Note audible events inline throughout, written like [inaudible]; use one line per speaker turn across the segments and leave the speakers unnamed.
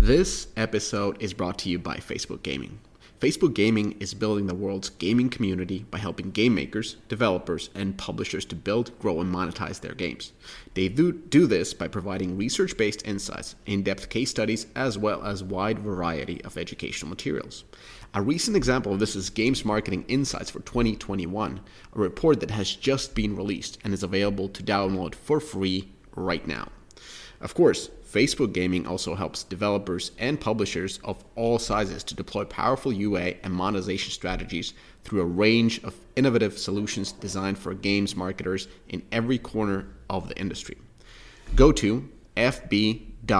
This episode is brought to you by Facebook Gaming. Facebook Gaming is building the world's gaming community by helping game makers, developers, and publishers to build, grow, and monetize their games. They do, do this by providing research based insights, in depth case studies, as well as wide variety of educational materials. A recent example of this is Games Marketing Insights for 2021, a report that has just been released and is available to download for free right now. Of course, Facebook Gaming also helps developers and publishers of all sizes to deploy powerful UA and monetization strategies through a range of innovative solutions designed for games marketers in every corner of the industry. Go to fb.gg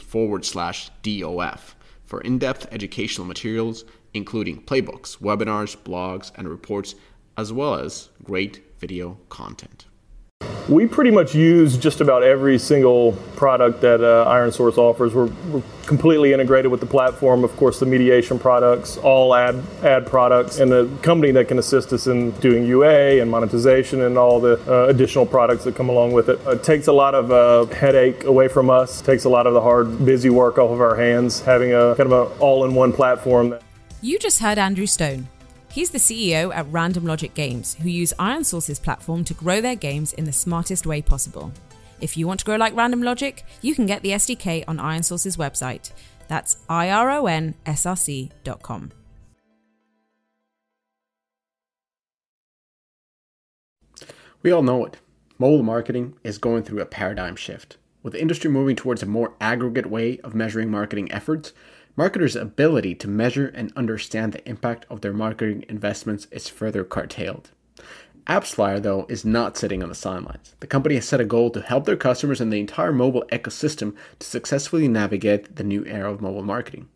forward slash DOF for in depth educational materials, including playbooks, webinars, blogs, and reports, as well as great video content.
We pretty much use just about every single product that uh, Iron Source offers. We're, we're, completely integrated with the platform. Of course, the mediation products, all ad ad products, and the company that can assist us in doing UA and monetization and all the uh, additional products that come along with it. It takes a lot of uh, headache away from us. Takes a lot of the hard, busy work off of our hands. Having a kind of an all-in-one platform.
You just heard Andrew Stone. He's the CEO at Random Logic Games, who use Iron Source's platform to grow their games in the smartest way possible. If you want to grow like Random Logic, you can get the SDK on Iron Source's website. That's ironsrc.com.
We all know it. Mobile marketing is going through a paradigm shift. With the industry moving towards a more aggregate way of measuring marketing efforts, Marketers' ability to measure and understand the impact of their marketing investments is further curtailed. AppsFlyer, though, is not sitting on the sidelines. The company has set a goal to help their customers and the entire mobile ecosystem to successfully navigate the new era of mobile marketing.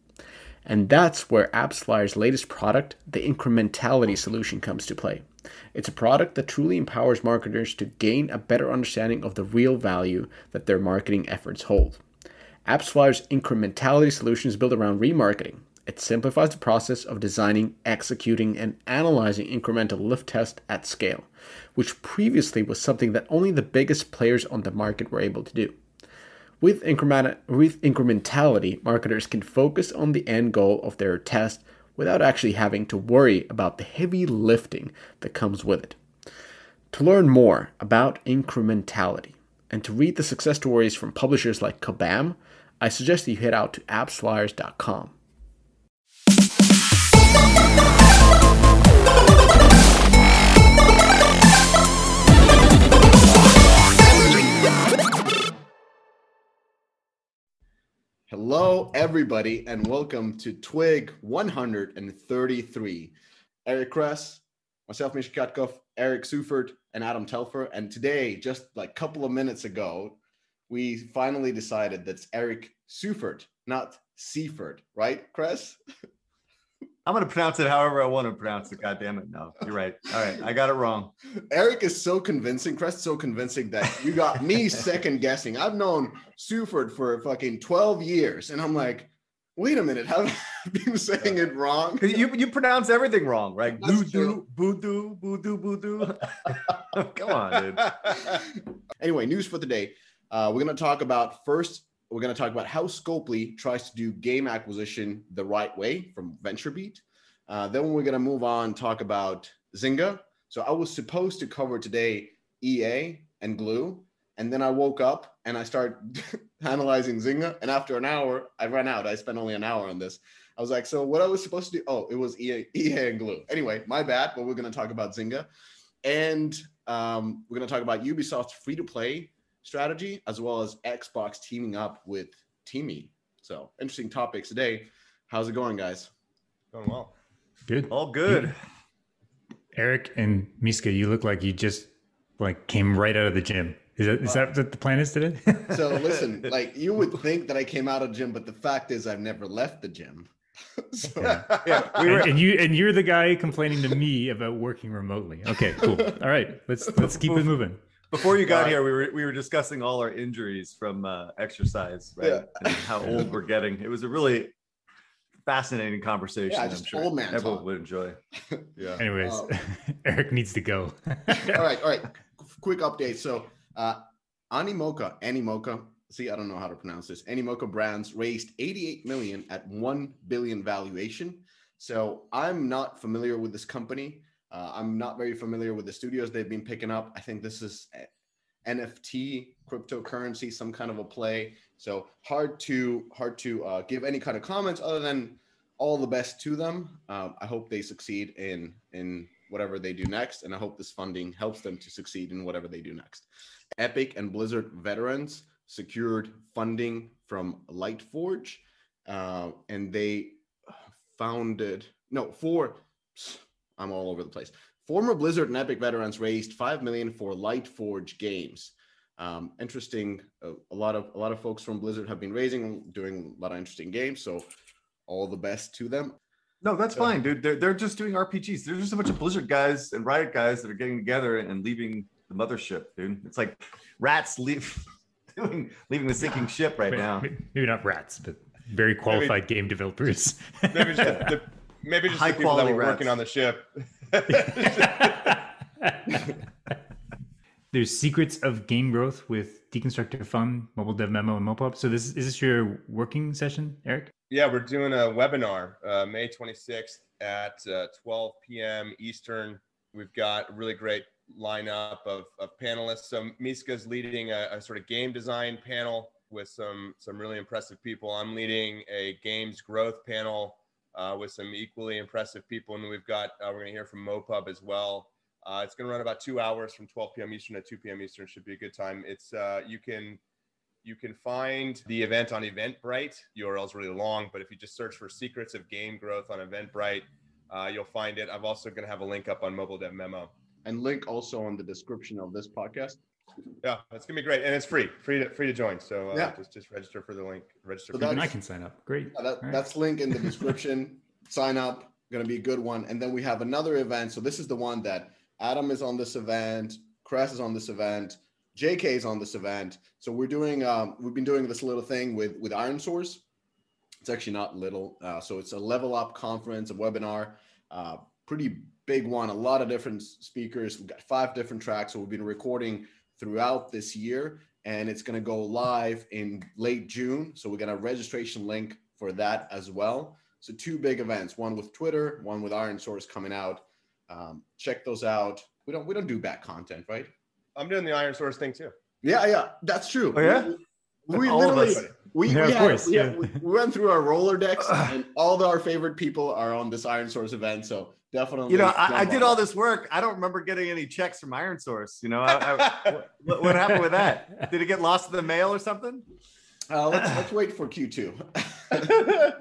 And that's where AppsFlyer's latest product, the Incrementality solution, comes to play. It's a product that truly empowers marketers to gain a better understanding of the real value that their marketing efforts hold. AppsFlyer's incrementality solution is built around remarketing. It simplifies the process of designing, executing, and analyzing incremental lift tests at scale, which previously was something that only the biggest players on the market were able to do. With, increment- with incrementality, marketers can focus on the end goal of their test without actually having to worry about the heavy lifting that comes with it. To learn more about incrementality and to read the success stories from publishers like Kabam, I suggest that you head out to appsflyers.com. Hello, everybody, and welcome to Twig 133. Eric Kress, myself, Misha Katkov, Eric Seufert, and Adam Telfer. And today, just like a couple of minutes ago, we finally decided that's Eric Seufert, not Seaford, right, Chris? [laughs]
I'm to pronounce it however I want to pronounce it. God damn it. No, you're right. All right. I got it wrong.
Eric is so convincing. Chris so convincing that you got me [laughs] second guessing. I've known Suford for fucking 12 years. And I'm like, wait a minute. Have I [laughs] been saying it wrong?
You, you pronounce everything wrong, right? Voodoo, voodoo, voodoo, voodoo. Come on, dude.
anyway, news for the day. Uh, we're going to talk about first, we're going to talk about how Scopely tries to do game acquisition the right way from VentureBeat. Uh, then we're going to move on talk about Zynga. So I was supposed to cover today EA and Glu, and then I woke up and I started [laughs] analyzing Zynga. And after an hour, I ran out. I spent only an hour on this. I was like, so what I was supposed to do? Oh, it was EA, EA and Glu. Anyway, my bad. But we're going to talk about Zynga, and um, we're going to talk about Ubisoft's free to play strategy, as well as Xbox teaming up with TiMi. So interesting topics today. How's it going, guys?
Going well.
Good.
All good.
Eric and Miska, you look like you just like came right out of the gym. Is that is that what the plan is today? [laughs]
so listen, like you would think that I came out of gym, but the fact is I've never left the gym. [laughs]
so, yeah. [laughs] yeah. We were, and, and, you and you're the guy complaining to me about working remotely. Okay, cool. All right, let's let's keep it moving.
Before you got uh, here, we were we were discussing all our injuries from uh, exercise, right? Yeah. And how old we're getting. It was a really fascinating conversation.
Yeah, just I'm sure old man
everyone
talk.
would enjoy. [laughs]
yeah. Anyways, um, [laughs] Eric needs to go. [laughs]
all right, all right. Quick update. So, uh, Animoca, Animoca, see, I don't know how to pronounce this. Animoca Brands raised 88 million at 1 billion valuation. So I'm not familiar with this company. Uh, I'm not very familiar with the studios they've been picking up. I think this is NFT cryptocurrency, some kind of a play. So hard to hard to uh, give any kind of comments other than all the best to them. Um, I hope they succeed in in whatever they do next, and I hope this funding helps them to succeed in whatever they do next. Epic and Blizzard veterans secured funding from Lightforge, uh, and they founded no for I'm all over the place. Former Blizzard and Epic veterans raised five million for Lightforge Games. Um, interesting. Uh, a lot of a lot of folks from Blizzard have been raising, doing a lot of interesting games. So, all the best to them.
No, that's fine, dude. They're, they're just doing RPGs. There's just a bunch of Blizzard guys and Riot guys that are getting together and leaving the mothership, dude. It's like rats leave, [laughs] doing, leaving the sinking ship right now.
Maybe not rats, but very qualified maybe, game developers.
maybe just, [laughs] the, maybe just High the people that were rats. working on the ship. [laughs]
There's secrets of game growth with Deconstructor Fun, Mobile Dev Memo, and MoPub. So this is this your working session, Eric?
Yeah, we're doing a webinar uh, May 26th at uh, 12 p.m. Eastern. We've got a really great lineup of, of panelists. So Miska's leading a, a sort of game design panel with some some really impressive people. I'm leading a games growth panel uh, with some equally impressive people. And we've got, uh, we're going to hear from MoPub as well. Uh, it's going to run about two hours from 12 p.m. Eastern to 2 p.m. Eastern. Should be a good time. It's uh, you can you can find the event on Eventbrite. URL is really long, but if you just search for secrets of game growth on Eventbrite, uh, you'll find it. I'm also going to have a link up on Mobile Dev Memo.
And link also on the description of this podcast.
Yeah, it's gonna be great, and it's free, free to free to join. So uh, yeah. just just register for the link. Register.
So I can sign up. Great.
Yeah, that, right. That's link in the description. [laughs] sign up. Going to be a good one. And then we have another event. So this is the one that Adam is on this event. Cress is on this event. JK is on this event. So we're doing. Um, we've been doing this little thing with with Iron Source. It's actually not little. Uh, so it's a level up conference, a webinar. Uh, pretty big one. A lot of different speakers. We've got five different tracks. So we've been recording throughout this year and it's going to go live in late June. So we're going to registration link for that as well. So two big events, one with Twitter, one with Iron Source coming out. Um, check those out. We don't we don't do bad content, right?
I'm doing the Iron Source thing too.
Yeah, yeah, that's true.
Oh yeah.
We, we literally we, yeah, we, had, we, yeah. we, went through our roller decks, [sighs] and all of our favorite people are on this Iron Source event. So definitely.
You know, I, I did all this work. I don't remember getting any checks from Iron Source. You know, I, I, [laughs] what, what, happened with that? Did it get lost in the mail or something?
Uh, let's let's wait for Q two. [laughs]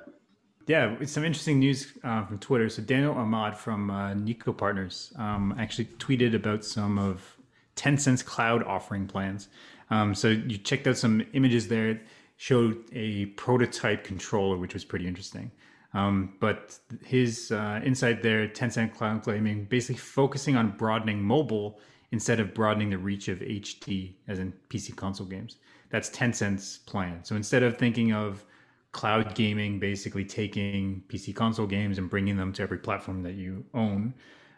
yeah, it's some interesting news uh, from Twitter. So Daniel Ahmad from uh, Niko Partners um, actually tweeted about some of Tencent's cloud offering plans. Um, so you checked out some images there. Showed a prototype controller, which was pretty interesting. Um, but his uh, insight there, Tencent Cloud Gaming, basically focusing on broadening mobile instead of broadening the reach of HD, as in PC console games. That's Tencent's plan. So instead of thinking of cloud gaming basically taking PC console games and bringing them to every platform that you own,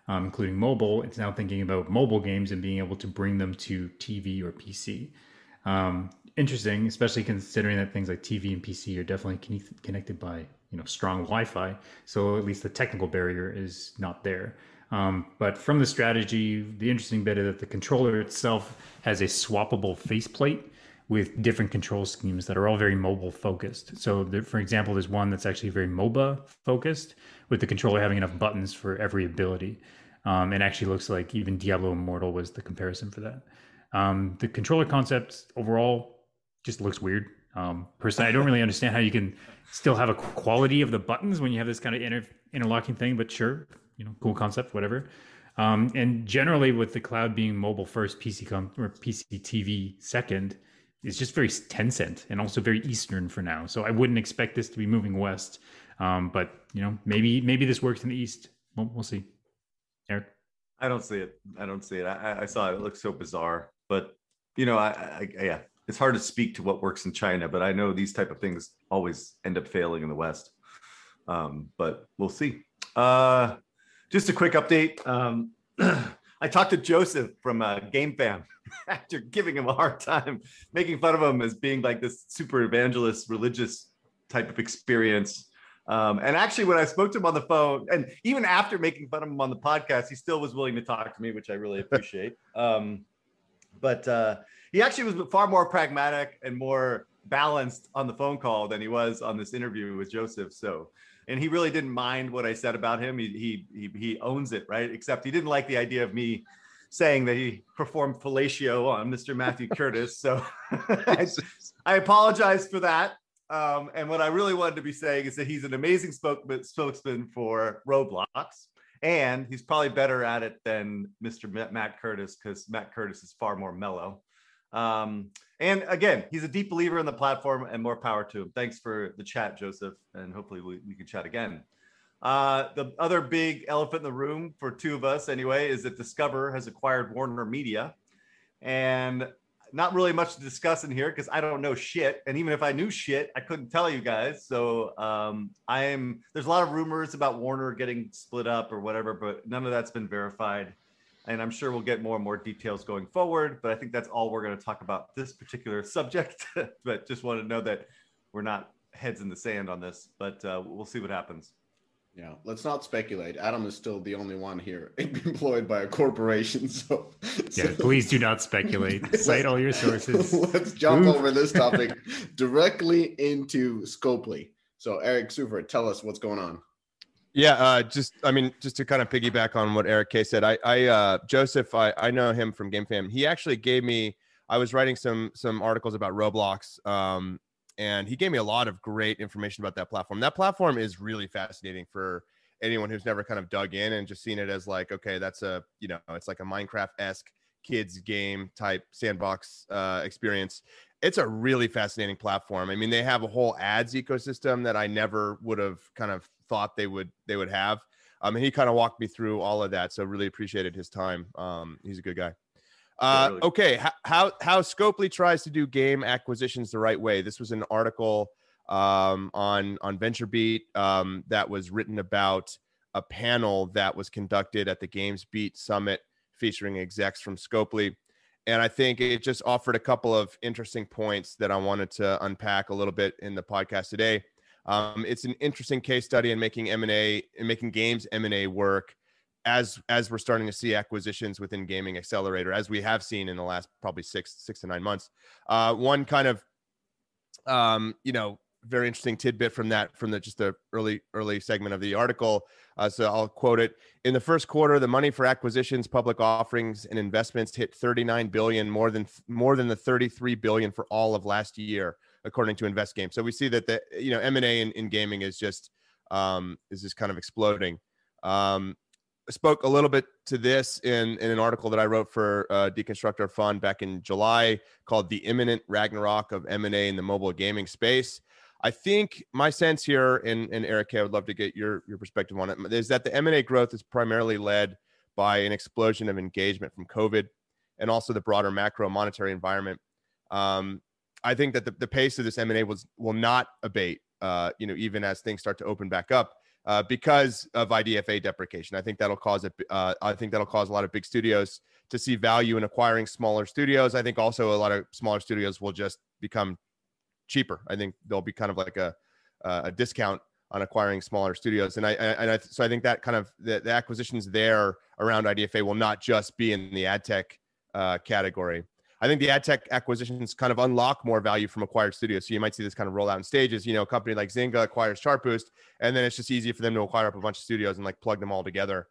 um, including mobile, it's now thinking about mobile games and being able to bring them to TV or PC. Um, interesting, especially considering that things like TV and PC are definitely connected by you know strong Wi-Fi, so at least the technical barrier is not there. Um, but from the strategy, the interesting bit is that the controller itself has a swappable faceplate with different control schemes that are all very mobile focused. So, there, for example, there's one that's actually very MOBA focused, with the controller having enough buttons for every ability. Um, and actually looks like even Diablo Immortal was the comparison for that. Um, the controller concept overall just looks weird. Um, personally, I don't really understand how you can still have a quality of the buttons when you have this kind of inter- interlocking thing, but sure, you know, cool concept, whatever. Um, and generally, with the cloud being mobile first, PC com- or PC TV second, it's just very Tencent and also very Eastern for now. So I wouldn't expect this to be moving west. Um, but you know, maybe maybe this works in the East. Well, we'll see. Eric,
I don't see it. I don't see it. I, I saw it. It looks so bizarre. But you know, I, I yeah, it's hard to speak to what works in China, but I know these type of things always end up failing in the West. Um, but we'll see. Uh, just a quick update. Um, [clears throat] I talked to Joseph from uh, Game Fam [laughs] after giving him a hard time, making fun of him as being like this super evangelist, religious type of experience. Um, and actually, when I spoke to him on the phone, and even after making fun of him on the podcast, he still was willing to talk to me, which I really appreciate. [laughs] Um, but uh, he actually was far more pragmatic and more balanced on the phone call than he was on this interview with Joseph. So, and he really didn't mind what I said about him. He he he, he owns it, right? Except he didn't like the idea of me saying that he performed fellatio on Mr. Matthew Curtis. So [laughs] I, I apologize for that. Um, and what I really wanted to be saying is that he's an amazing spokesman, spokesman for Roblox. And he's probably better at it than Mr. Matt Curtis because Matt Curtis is far more mellow. Um, and again, he's a deep believer in the platform and more power to him. Thanks for the chat, Joseph. And hopefully we, we can chat again. Uh, the other big elephant in the room for two of us, anyway, is that Discover has acquired Warner Media. And not really much to discuss in here because I don't know shit. And even if I knew shit, I couldn't tell you guys. So um, I am. There's a lot of rumors about Warner getting split up or whatever, but none of that's been verified. And I'm sure we'll get more and more details going forward. But I think that's all we're going to talk about this particular [laughs] subject. [laughs] but just want to know that we're not heads in the sand on this. But uh, we'll see what happens.
Yeah, let's not speculate. Adam is still the only one here [laughs] employed by a corporation. So,
yeah, so, please do not speculate. Cite all your sources.
Let's jump Oof. over this topic directly into Scopely. So, Eric Seufert, tell us what's going on.
Yeah, uh, just I mean, just to kind of piggyback on what Eric K said, I, I uh, Joseph, I, I know him from Game Fam. He actually gave me. I was writing some some articles about Roblox, um, and he gave me a lot of great information about that platform. That platform is really fascinating for anyone who's never kind of dug in and just seen it as like, okay, that's a you know, it's like a Minecraft esque kids game type sandbox uh, experience. It's a really fascinating platform. I mean, they have a whole ads ecosystem that I never would have kind of thought they would they would have. Um, and he kind of walked me through all of that. So really appreciated his time. Um, he's a good guy. Uh, okay, how how Scopely tries to do game acquisitions the right way. This was an article um, on on VentureBeat um, that was written about a panel that was conducted at the Games Beat Summit featuring execs from Scopely. And I think it just offered a couple of interesting points that I wanted to unpack a little bit in the podcast today. Um, it's an interesting case study in making M&A and making games M&A work as as we're starting to see acquisitions within gaming accelerator as we have seen in the last probably six six to nine months. Uh, one kind of um, you know very interesting tidbit from that from the just the early early segment of the article uh, so i'll quote it. In the first quarter the money for acquisitions public offerings and investments hit 39 billion more than more than the 33 billion for all of last year according to investgame so we see that the you know m&a in, in gaming is just um, is just kind of exploding um, spoke a little bit to this in, in an article that I wrote for uh, Deconstructor Fund back in July called "The Imminent Ragnarok of M&A in the Mobile Gaming Space." I think my sense here, and, and Eric, I would love to get your your perspective on it, is that the M&A growth is primarily led by an explosion of engagement from COVID and also the broader macro monetary environment. Um, I think that the, the pace of this M&A was will not abate, uh, you know, even as things start to open back up uh, because of IDFA deprecation. I think that'll cause it. Uh, I think that'll cause a lot of big studios to see value in acquiring smaller studios. I think also a lot of smaller studios will just become cheaper. I think there'll be kind of like a a discount on acquiring smaller studios, and I and I so I think that kind of the, the acquisitions there around IDFA will not just be in the ad tech uh, category. I think the ad tech acquisitions kind of unlock more value from acquired studios. So you might see this kind of roll out in stages. You know, a company like Zynga acquires Chartboost, and then it's just easy for them to acquire up a bunch of studios and like plug them all together.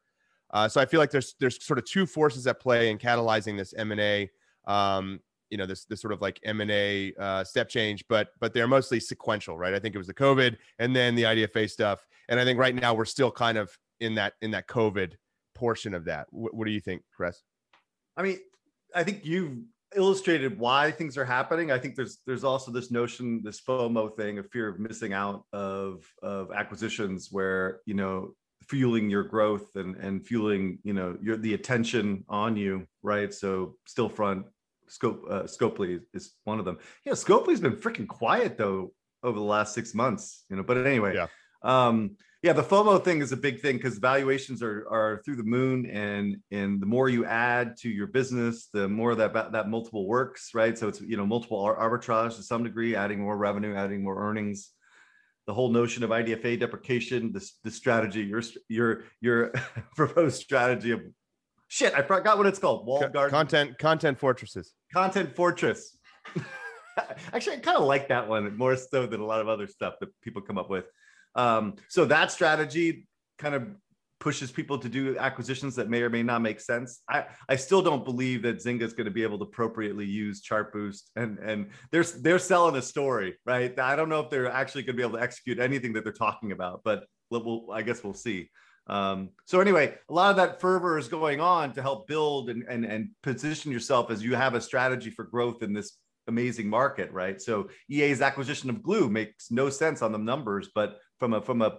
Uh, so I feel like there's there's sort of two forces at play in catalyzing this M and A. Um, you know, this this sort of like M and A uh, step change, but but they're mostly sequential, right? I think it was the COVID and then the IDFA stuff, and I think right now we're still kind of in that in that COVID portion of that. W- what do you think, Chris?
I mean, I think you illustrated why things are happening. I think there's there's also this notion, this FOMO thing, of fear of missing out of of acquisitions, where you know fueling your growth and and fueling you know your the attention on you, right? So still front Scope uh, Scopely is one of them. Yeah, Scopely's been freaking quiet though over the last six months, you know. But anyway, yeah. Um, Yeah, the FOMO thing is a big thing because valuations are are through the moon, and and the more you add to your business, the more that that multiple works, right? So it's you know multiple arbitrage to some degree, adding more revenue, adding more earnings. The whole notion of IDFA deprecation, this the strategy, your your your [laughs] proposed strategy of shit, I forgot what it's called. Walled garden
content content fortresses.
Content fortress. [laughs] Actually, I kind of like that one more so than a lot of other stuff that people come up with. Um, so that strategy kind of pushes people to do acquisitions that may or may not make sense. I, I still don't believe that Zynga is going to be able to appropriately use Chartboost and and they're they're selling a story, right? I don't know if they're actually going to be able to execute anything that they're talking about, but we'll, I guess we'll see. Um, so anyway, a lot of that fervor is going on to help build and, and and position yourself as you have a strategy for growth in this amazing market, right? So EA's acquisition of Glu makes no sense on the numbers, but from a from a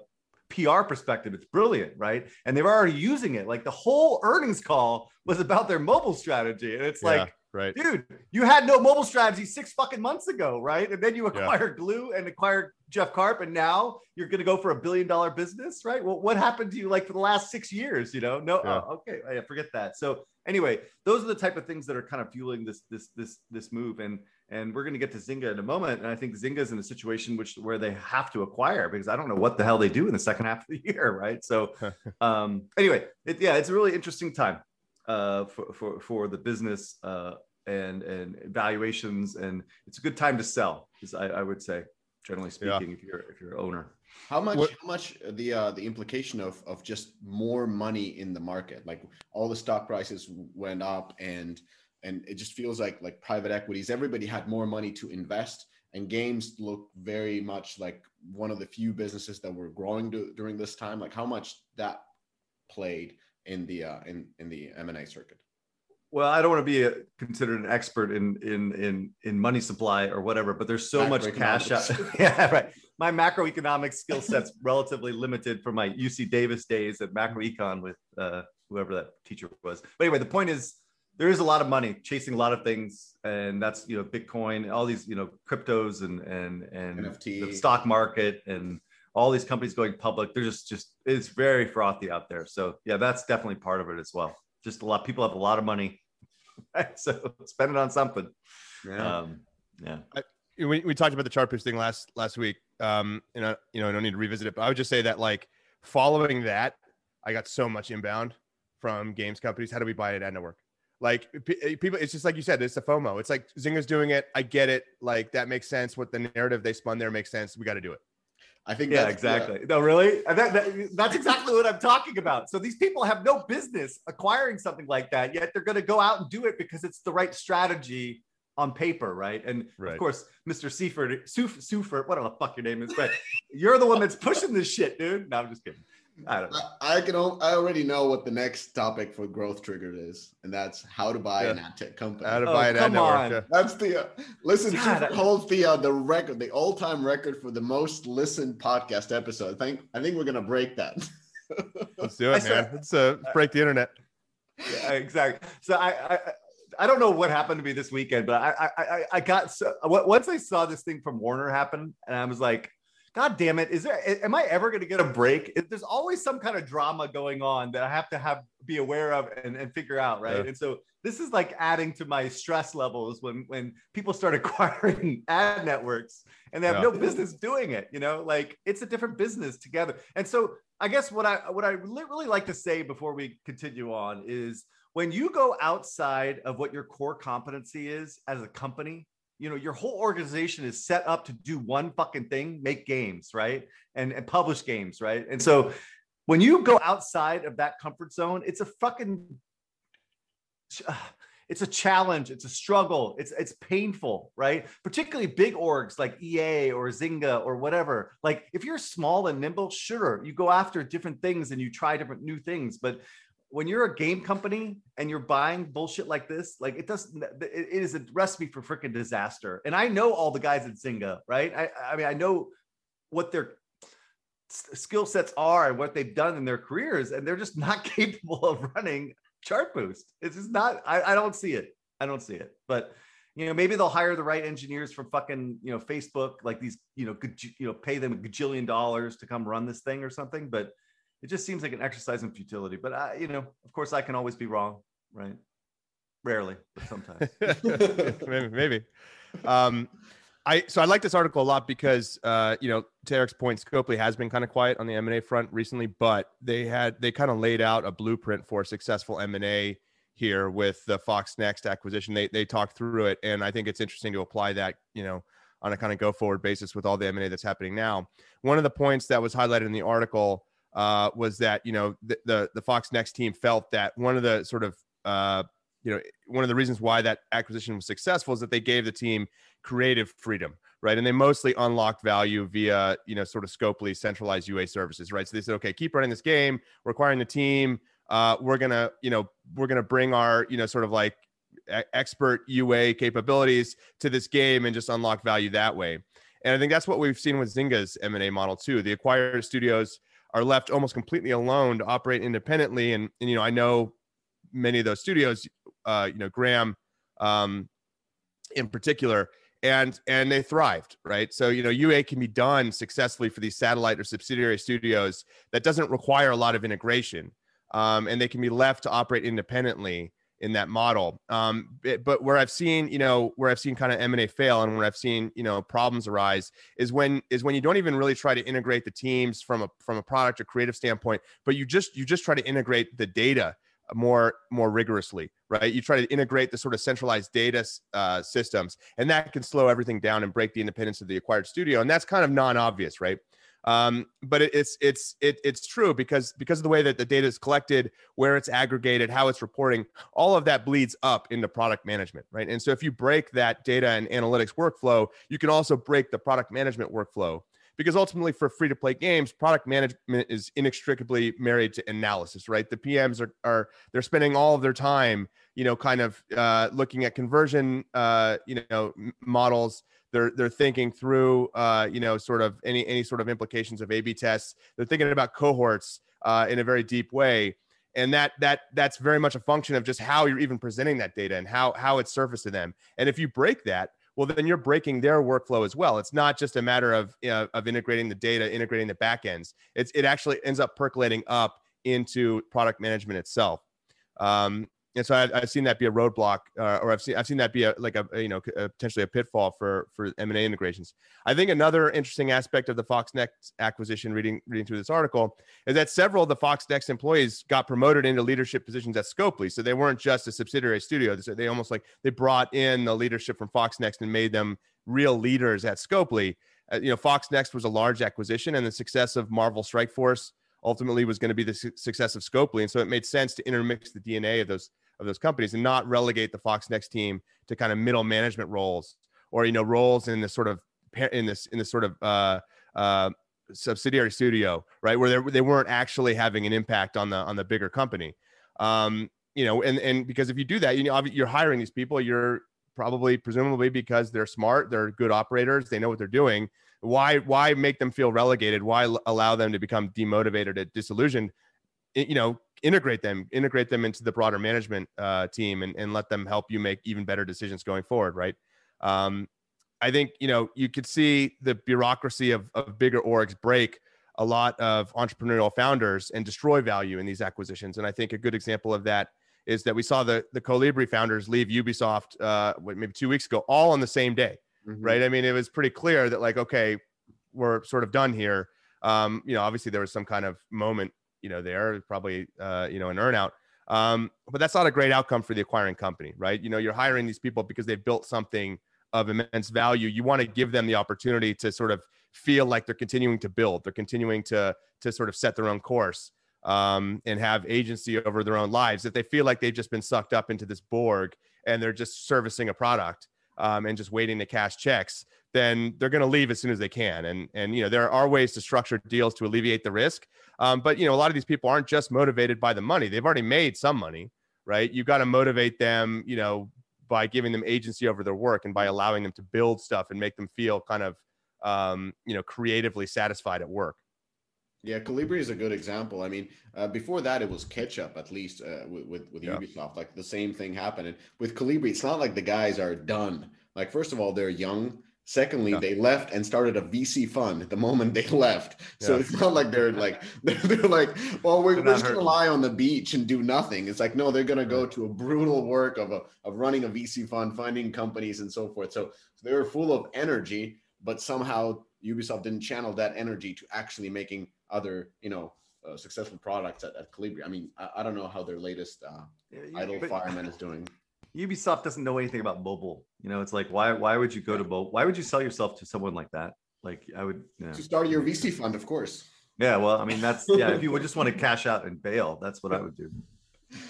PR perspective, it's brilliant, right? And they're already using it. Like the whole earnings call was about their mobile strategy, and it's
Yeah,
like,
right.
dude, you had no mobile strategy six fucking months ago, right? And then you
Yeah.
acquired Glu and acquired Jeff Carp, and now you're going to go for a billion dollar business, right? Well, what happened to you like for the last six years? You know, no,
Yeah.
oh, okay, I forget that. So anyway, those are the type of things that are kind of fueling this this this this move, and and we're going to get to Zynga in a moment. And I think Zynga's in a situation which where they have to acquire because I don't know what the hell they do in the second half of the [laughs] year, right? So [laughs] um, anyway, it, yeah, it's a really interesting time uh, for, for for the business uh, and and valuations, and it's a good time to sell. Is I, I would say, generally
Yeah.
speaking, if you're if you're an owner.
How much?
What-
How much the uh, the implication of of just more money in the market? Like all the stock prices went up, and and it just feels like like private equities. Everybody had more money to invest, and games look very much like one of the few businesses that were growing du- during this time. Like how much that played in the uh, in in the M and A circuit.
Well, I don't want to be a, considered an expert in in in in money supply or whatever, but there's so much cash out. [laughs] Yeah, right. My macroeconomic skill set's [laughs] relatively limited from my UC Davis days at macroecon with uh, whoever that teacher was. But anyway, the point is there is a lot of money chasing a lot of things, and that's you know Bitcoin, all these you know cryptos and and and
NFT.
the stock market and all these companies going public. They're just just it's very frothy out there. So yeah, that's definitely part of it as well. Just a lot people have a lot of money, [laughs] so spend it on something.
Yeah.
Um, yeah.
we, we talked about the chart boost thing last last week um and I, you know i don't need to revisit it but i would just say that like following that i got so much inbound from games companies how do we buy it at ad network like eh, people it's just like you said it's the fomo it's like Zynga's doing it i get it like that makes sense what the narrative they spun there makes sense we got to do it
I think
Yeah,
that's the-
exactly. No, really? That, that- that's exactly what I'm talking about. So these people have no business acquiring something like that, yet they're going to go out and do it because it's the right strategy on paper, right? And
Right.
of course, Mr. Seifert, Suf, Sufert, whatever the fuck your name is, but you're the one that's pushing this shit, dude. No, I'm just kidding. I don't know.
I I can. al- I already know what the next topic for Growth Triggered is, and that's how to buy an ad tech company.
how to
Oh,
buy it at
come
network
on.
yeah.
That's the uh, listen.
God,
Super
I-
holds the uh, the record, the all time record for the most listened podcast episode. I think I think we're gonna break that. [laughs]
let's do it
saw-
man let's uh break the internet
Yeah, exactly. So I, I I don't know what happened to me this weekend, but I I I, I got so once I saw this thing from Warner happen, and I was like, God damn it! Is there? Am I ever going to get a break? There's always some kind of drama going on that I have to have be aware of and, and figure out, right?
Yeah.
And so this is like adding to my stress levels when when people start [laughs] acquiring ad networks and they have
Yeah.
no business doing it. You know, like it's a different business together. And so I guess what I what I really really like to say before we continue on is when you go outside of what your core competency is as a company, you know, your whole organization is set up to do one fucking thing, make games, right? And and publish games, right? And so when you go outside of that comfort zone, it's a fucking [sighs] it's a challenge, it's a struggle, it's it's painful, right? Particularly big orgs like EA or Zynga or whatever. Like if you're small and nimble, sure, you go after different things and you try different new things, but when you're a game company and you're buying bullshit like this, like it doesn't, it is a recipe for freaking disaster. And I know all the guys at Zynga, right? I, I mean, I know what their skill sets are and what they've done in their careers, and they're just [laughs] not capable of running chart boost. It's just not, I, I don't see it. I don't see it. But you know, maybe they'll hire the right engineers from fucking, you know, Facebook, like these, you know, you know, pay them a gajillion dollars to come run this thing or something. But it just seems like an exercise in futility. But I, you know, of course, I can always be wrong, right? Rarely, but sometimes. [laughs]
maybe, maybe. Um, I so I like this article a lot because uh, you know to Eric's point, Scopely has been kind of quiet on the M and A front recently, but they had they kind of laid out a blueprint for successful M and A here with the Fox Next acquisition. They they talked through it, and I think it's interesting to apply that you know on a kind of go forward basis with all the M and A that's happening now. One of the points that was highlighted in the article uh, was that you know the, the, the Fox Next team felt that one of the sort of uh, you know one of the reasons why that acquisition was successful is that they gave the team creative freedom right? And they mostly unlocked value via you know sort of scopely centralized ua services right? So they said okay keep running this game we're acquiring the team uh, we're gonna you know we're gonna bring our you know sort of like expert ua capabilities to this game and just unlock value that way. And i think that's what we've seen with zynga's m&a model too. The acquired studios are left almost completely alone to operate independently. And, and you know i know many of those studios uh, you know Gram um, in particular and and they thrived right? So you know ua can be done successfully for these satellite or subsidiary studios that doesn't require a lot of integration um, and they can be left to operate independently in that model. Um, but where i've seen you know where i've seen kind of m&a fail and where i've seen you know problems arise is when is when you don't even really try to integrate the teams from a from a product or creative standpoint but you just you just try to integrate the data more more rigorously right? You try to integrate the sort of centralized data uh, systems and that can slow everything down and break the independence of the acquired studio and that's kind of non-obvious right um, but it, it's it's it, it's true because because of the way that the data is collected where it's aggregated how it's reporting all of that bleeds up into product management right? And so if you break that data and analytics workflow you can also break the product management workflow because ultimately for free to play games product management is inextricably married to analysis right? The pms are, are they're spending all of their time you know kind of uh, looking at conversion uh, you know models they're they're thinking through uh, you know sort of any any sort of implications of a b tests. They're thinking about cohorts uh, in a very deep way. And that that that's very much a function of just how you're even presenting that data and how how it's surfaced to them. And if you break that well then you're breaking their workflow as well. It's not just a matter of you know, of integrating the data integrating the backends. It's it actually ends up percolating up into product management itself. Um, and so I, have seen that be a roadblock, uh, or I've seen I've seen that be a like a you know a, potentially a pitfall for for M and A integrations. I think another interesting aspect of the Fox Next acquisition, reading reading through this article, is that several of the Fox Next employees got promoted into leadership positions at Scopely, so they weren't just a subsidiary studio. They, almost like they brought in the leadership from Fox Next and made them real leaders at Scopely. Uh, you know, Fox Next was a large acquisition, and the success of Marvel Strike Force ultimately was going to be the su- success of Scopely, and so it made sense to intermix the DNA of those of those companies and not relegate the Fox Next team to kind of middle management roles or you know roles in this sort of in this in this sort of uh, uh, subsidiary studio, right, where they, they weren't actually having an impact on the on the bigger company. Um, you know, and and because if you do that, you know, you're hiring these people, you're probably presumably because they're smart, they're good operators, they know what they're doing. Why why make them feel relegated? Why allow them to become demotivated disillusioned? You know, integrate them integrate them into the broader management uh, team and, and let them help you make even better decisions going forward right? Um, i think you know you could see the bureaucracy of, of bigger orgs break a lot of entrepreneurial founders and destroy value in these acquisitions. And i think a good example of that is that we saw the the Kolibri founders leave ubisoft uh, maybe two weeks ago all on the same day mm-hmm. right? I mean it was pretty clear that like okay we're sort of done here. Um, you know obviously there was some kind of moment you know there probably uh, you know an earnout. Um, but that's not a great outcome for the acquiring company right? You know you're hiring these people because they've built something of immense value. You want to give them the opportunity to sort of feel like they're continuing to build they're continuing to to sort of set their own course um, and have agency over their own lives if they feel like they've just been sucked up into this borg and they're just servicing a product um, and just waiting to cash checks then they're going to leave as soon as they can. And and you know there are ways to structure deals to alleviate the risk. Um, but you know a lot of these people aren't just motivated by the money; they've already made some money, right? You've got to motivate them, you know, by giving them agency over their work and by allowing them to build stuff and make them feel kind of um, you know creatively satisfied at work.
Yeah, Kolibri is a good example. I mean, uh, before that, it was Ketchapp, at least uh, with with,
Yeah.
Ubisoft. Like the same thing happened. And with Kolibri, it's not like the guys are done. Like first of all, they're young. Secondly,
Yeah.
they left and started a VC fund the moment they [laughs] left. So
Yeah.
it's not like they're like [laughs] they're, they're like, well, we're, we're just gonna lie on the beach and do nothing. It's like no, they're gonna go to a brutal work of a, of running a VC fund, finding companies and so forth. So, so they were full of energy, but somehow Ubisoft didn't channel that energy to actually making other, you know, uh, successful products at, at Kolibri. I mean, I, I don't know how their latest uh, Idle
But
Fireman is doing.
Ubisoft doesn't know anything about mobile. You know, it's like why why would you go to mobile? Why would you sell yourself to someone like that? Like I would, you know.
To start your VC fund, of course.
yeah. Well, I mean, that's yeah. If you would [laughs] just want to cash out and bail, that's what I would do.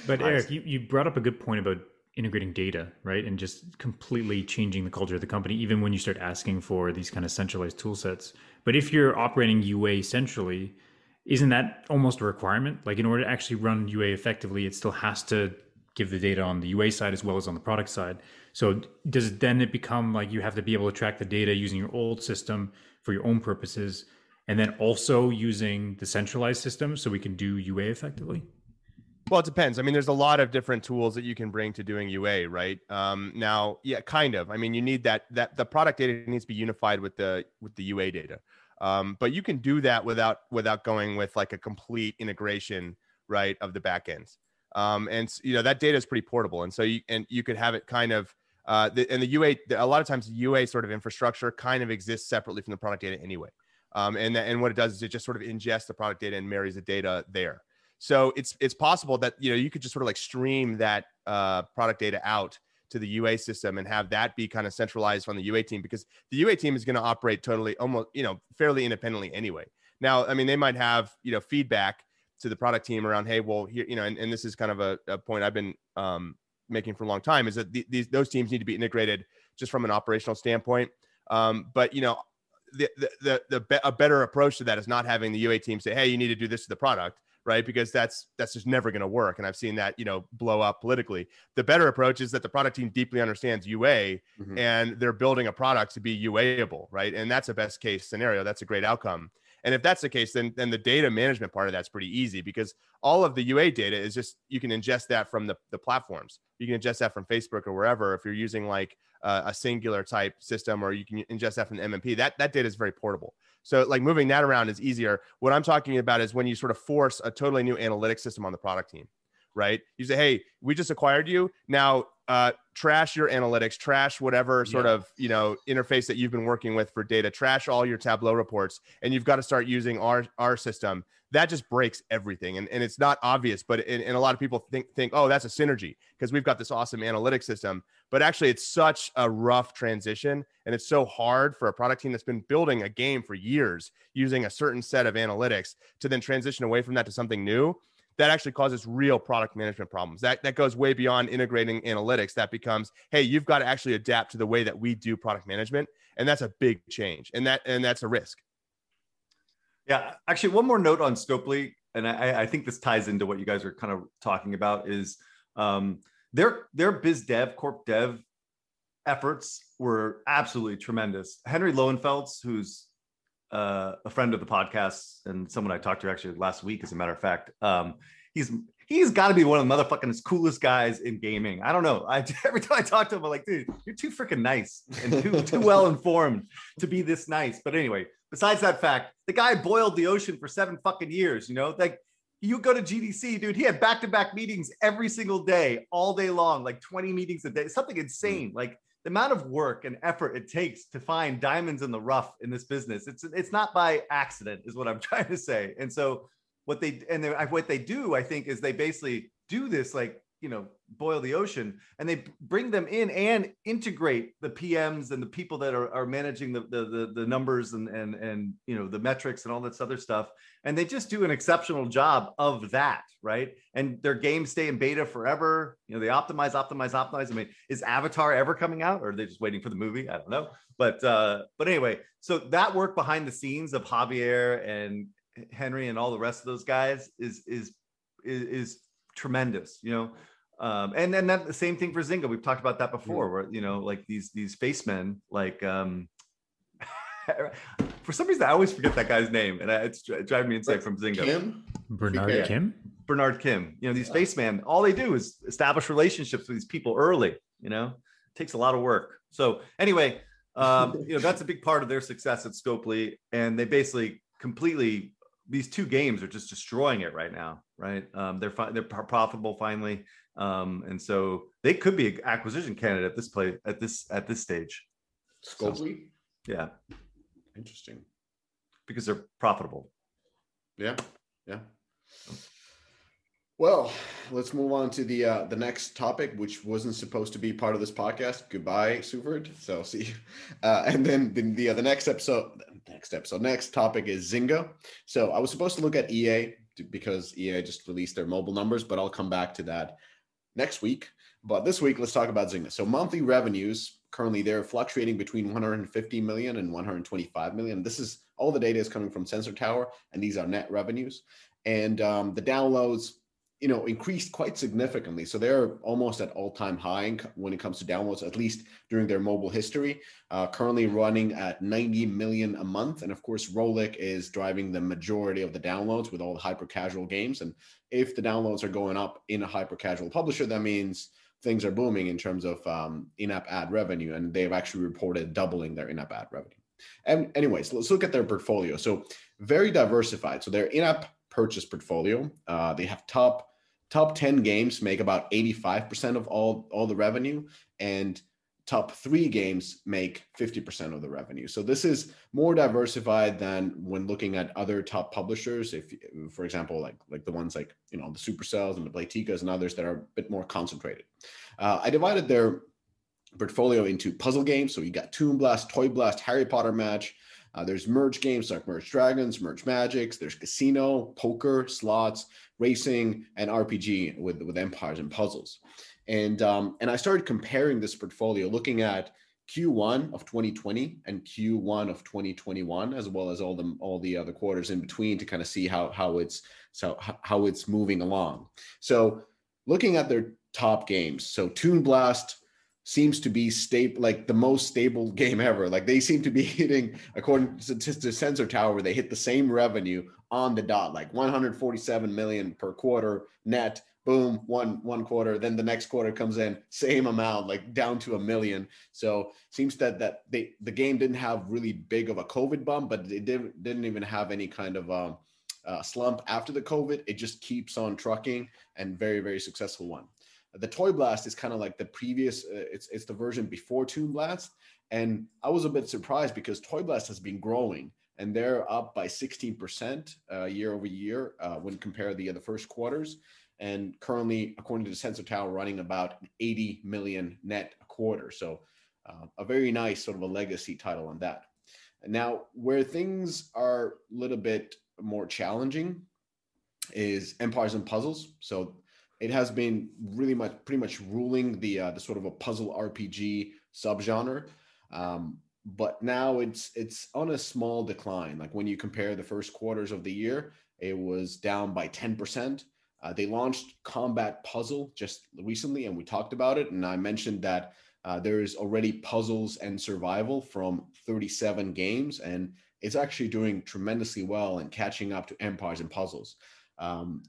But
Nice.
Eric, you, you brought up a good point about integrating data, right? And just completely changing the culture of the company, even when you start asking for these kind of centralized tool sets. But if you're operating UA centrally, isn't that almost a requirement? Like in order to actually run UA effectively, it still has to give the data on the UA side as well as on the product side. So does it, then it become like you have to be able to track the data using your old system for your own purposes and then also using the centralized system so we can do UA effectively?
Well, it depends. I mean, there's a lot of different tools that you can bring to doing UA, right? Um, now, yeah, kind of. I mean, you need that that the product data needs to be unified with the with the UA data. Um, but you can do that without without going with like a complete integration, right, of the backends. Um, and you know that data is pretty portable, and so you and you could have it kind of. Uh, the, and the UA, the, a lot of times, the UA sort of infrastructure kind of exists separately from the product data anyway. Um, and and what it does is it just sort of ingests the product data and marries the data there. So it's it's possible that you know you could just sort of like stream that uh, product data out to the UA system and have that be kind of centralized on the UA team because the UA team is going to operate totally almost you know fairly independently anyway. Now, I mean, they might have you know feedback to the product team around, hey, well, here you know, and, and this is kind of a, a point I've been um, making for a long time is that the, these those teams need to be integrated just from an operational standpoint. Um, but you know, the the the, the be- a better approach to that is not having the UA team say, hey, you need to do this to the product right? Because that's that's just never going to work and i've seen that you know blow up politically. The better approach is that the product team deeply understands ua
Mhm.
and they're building a product to be uable right? And that's a best case scenario. That's a great outcome. And if that's the case then then the data management part of that's pretty easy because all of the ua data is just you can ingest that from the, the platforms. You can ingest that from facebook or wherever. If you're using like uh, a singular type system or you can ingest that from the mmp that that data is very portable so like moving that around is easier. What I'm talking about is when you sort of force a totally new analytics system on the product team, right? You say, hey, we just acquired you. Now uh, trash your analytics, trash whatever sort
Yeah.
of you know interface that you've been working with for data, trash all your Tableau reports, and you've got to start using our our system. That just breaks everything, and, and it's not obvious, but and, and a lot of people think think, oh, that's a synergy because we've got this awesome analytics system. But actually, it's such a rough transition, and it's so hard for a product team that's been building a game for years using a certain set of analytics to then transition away from that to something new that actually causes real product management problems. That that goes way beyond integrating analytics. That becomes, hey, you've got to actually adapt to the way that we do product management, and that's a big change, and that and that's a risk.
Yeah, actually, one more note on Scopely, and I, I think this ties into what you guys are kind of talking about is um, their their biz dev, corp dev efforts were absolutely tremendous. Henry Lowenfels, who's uh, a friend of the podcast and someone I talked to actually last week, as a matter of fact, um, he's he's got to be one of the motherfucking coolest guys in gaming. I don't know. I [laughs] every time I talk to him, I'm like, dude, you're too freaking nice and too too [laughs] well informed to be this nice. But anyway, besides that fact, the guy boiled the ocean for seven fucking years. You know, like you go to GDC, dude. He had back to back meetings every single day, all day long, like 20 meetings a day, something insane. Like the amount of work and effort it takes to find diamonds in the rough in this business. It's it's not by accident, is what I'm [laughs] trying to say. And so what they and they, what they do, I think, is they basically do this like you know boil the ocean and they bring them in and integrate the pms and the people that are, are managing the, the the the numbers and and and you know the metrics and all this other stuff. And they just do an exceptional job of that right? And their games stay in beta forever. You know they optimize optimize optimize. I mean is avatar ever coming out or are they just waiting for the movie? I don't know. But uh but anyway so that work behind the scenes of javier and henry and all the rest of those guys is is is, is tremendous you know um and then that the same thing for zynga we've talked about that before where you know like these these face men like um [laughs] For some reason, I always forget that guy's name, and I, it's dri- driving me insane from Zynga.
Kim,
Bernard
Yeah.
Kim.
Bernard Kim. You know, these spacemen, all they do is establish relationships with these people early. You know, it takes a lot of work. So anyway, um, [laughs] you know, that's a big part of their success at Scopely, and they basically completely these two games are just destroying it right now. Right? Um, they're fi- they're pro- profitable finally, um, and so they could be an acquisition candidate at this play at this at this stage.
Scopely.
Yeah,
Interesting.
because they're profitable.
Yeah, yeah. Well, let's move on to the uh, the next topic, which wasn't supposed to be part of this podcast. Goodbye, Suford. So see, you. uh, and then the the, uh, the next episode, next episode, next topic is Zynga. So I was supposed to look at EA because EA just released their mobile numbers, but I'll come back to that next week. But this week, let's talk about Zynga. So monthly revenues currently they're fluctuating between 150 million and 125 million. This is all the data is coming from Sensor Tower, and these are net revenues. And um, the downloads, you know, increased quite significantly. So they're almost at all-time high when it comes to downloads, at least during their mobile history. Uh, currently running at 90 million a month, and of course, Rollic is driving the majority of the downloads with all the hyper-casual games. And if the downloads are going up in a hyper-casual publisher, that means things are booming in terms of um, in-app ad revenue, and they've actually reported doubling their in-app ad revenue. And anyways, let's look at their portfolio. So very diversified. So their in-app purchase portfolio, uh, they have top top 10 games make about 85% of all all the revenue, and top three games make 50% of the revenue. So this is more diversified than when looking at other top publishers. If, for example, like like the ones like you know the Supercells and the Playtikas and others that are a bit more concentrated. Uh, I divided their portfolio into puzzle games. So you got Toon Blast, Toy Blast, Harry Potter Match. Uh, there's merge games like Merge Dragons, Merge Magics. There's casino, poker, slots, racing, and RPG with with empires and puzzles. And um, and I started comparing this portfolio, looking at Q1 of 2020 and Q1 of 2021, as well as all the all the other quarters in between, to kind of see how how it's so how it's moving along. So looking at their top games, so Toon Blast seems to be stable, like the most stable [laughs] game ever. Like they seem to be [laughs] hitting, according to, to Sensor Tower, they hit the same revenue on the dot, like 147 million per quarter net. Boom, one one quarter. Then the next quarter comes in, same amount, like down to a million. So seems that that they the game didn't have really big of a COVID bump, but it didn't didn't even have any kind of um, uh, slump after the COVID. It just keeps on trucking and very very successful one. The Toy Blast is kind of like the previous. Uh, it's it's the version before Toon Blast, and I was a bit surprised because Toy Blast has been growing and they're up by 16% uh, year over year uh, when compared to the, the first quarters. And currently, according to the Sensor Tower, running about 80 million net a quarter. So uh, a very nice sort of a legacy title on that. Now, where things are a little bit more challenging is Empires and Puzzles. So it has been really much, pretty much ruling the uh, the sort of a puzzle RPG subgenre. Um, but now it's it's on a small decline. Like when you compare the first quarters of the year, it was down by 10%. Uh, they launched Combat Puzzle just recently, and we talked about it. And I mentioned that uh, there is already puzzles and survival from 37 games, and it's actually doing tremendously well and catching up to Empires and Puzzles. Um,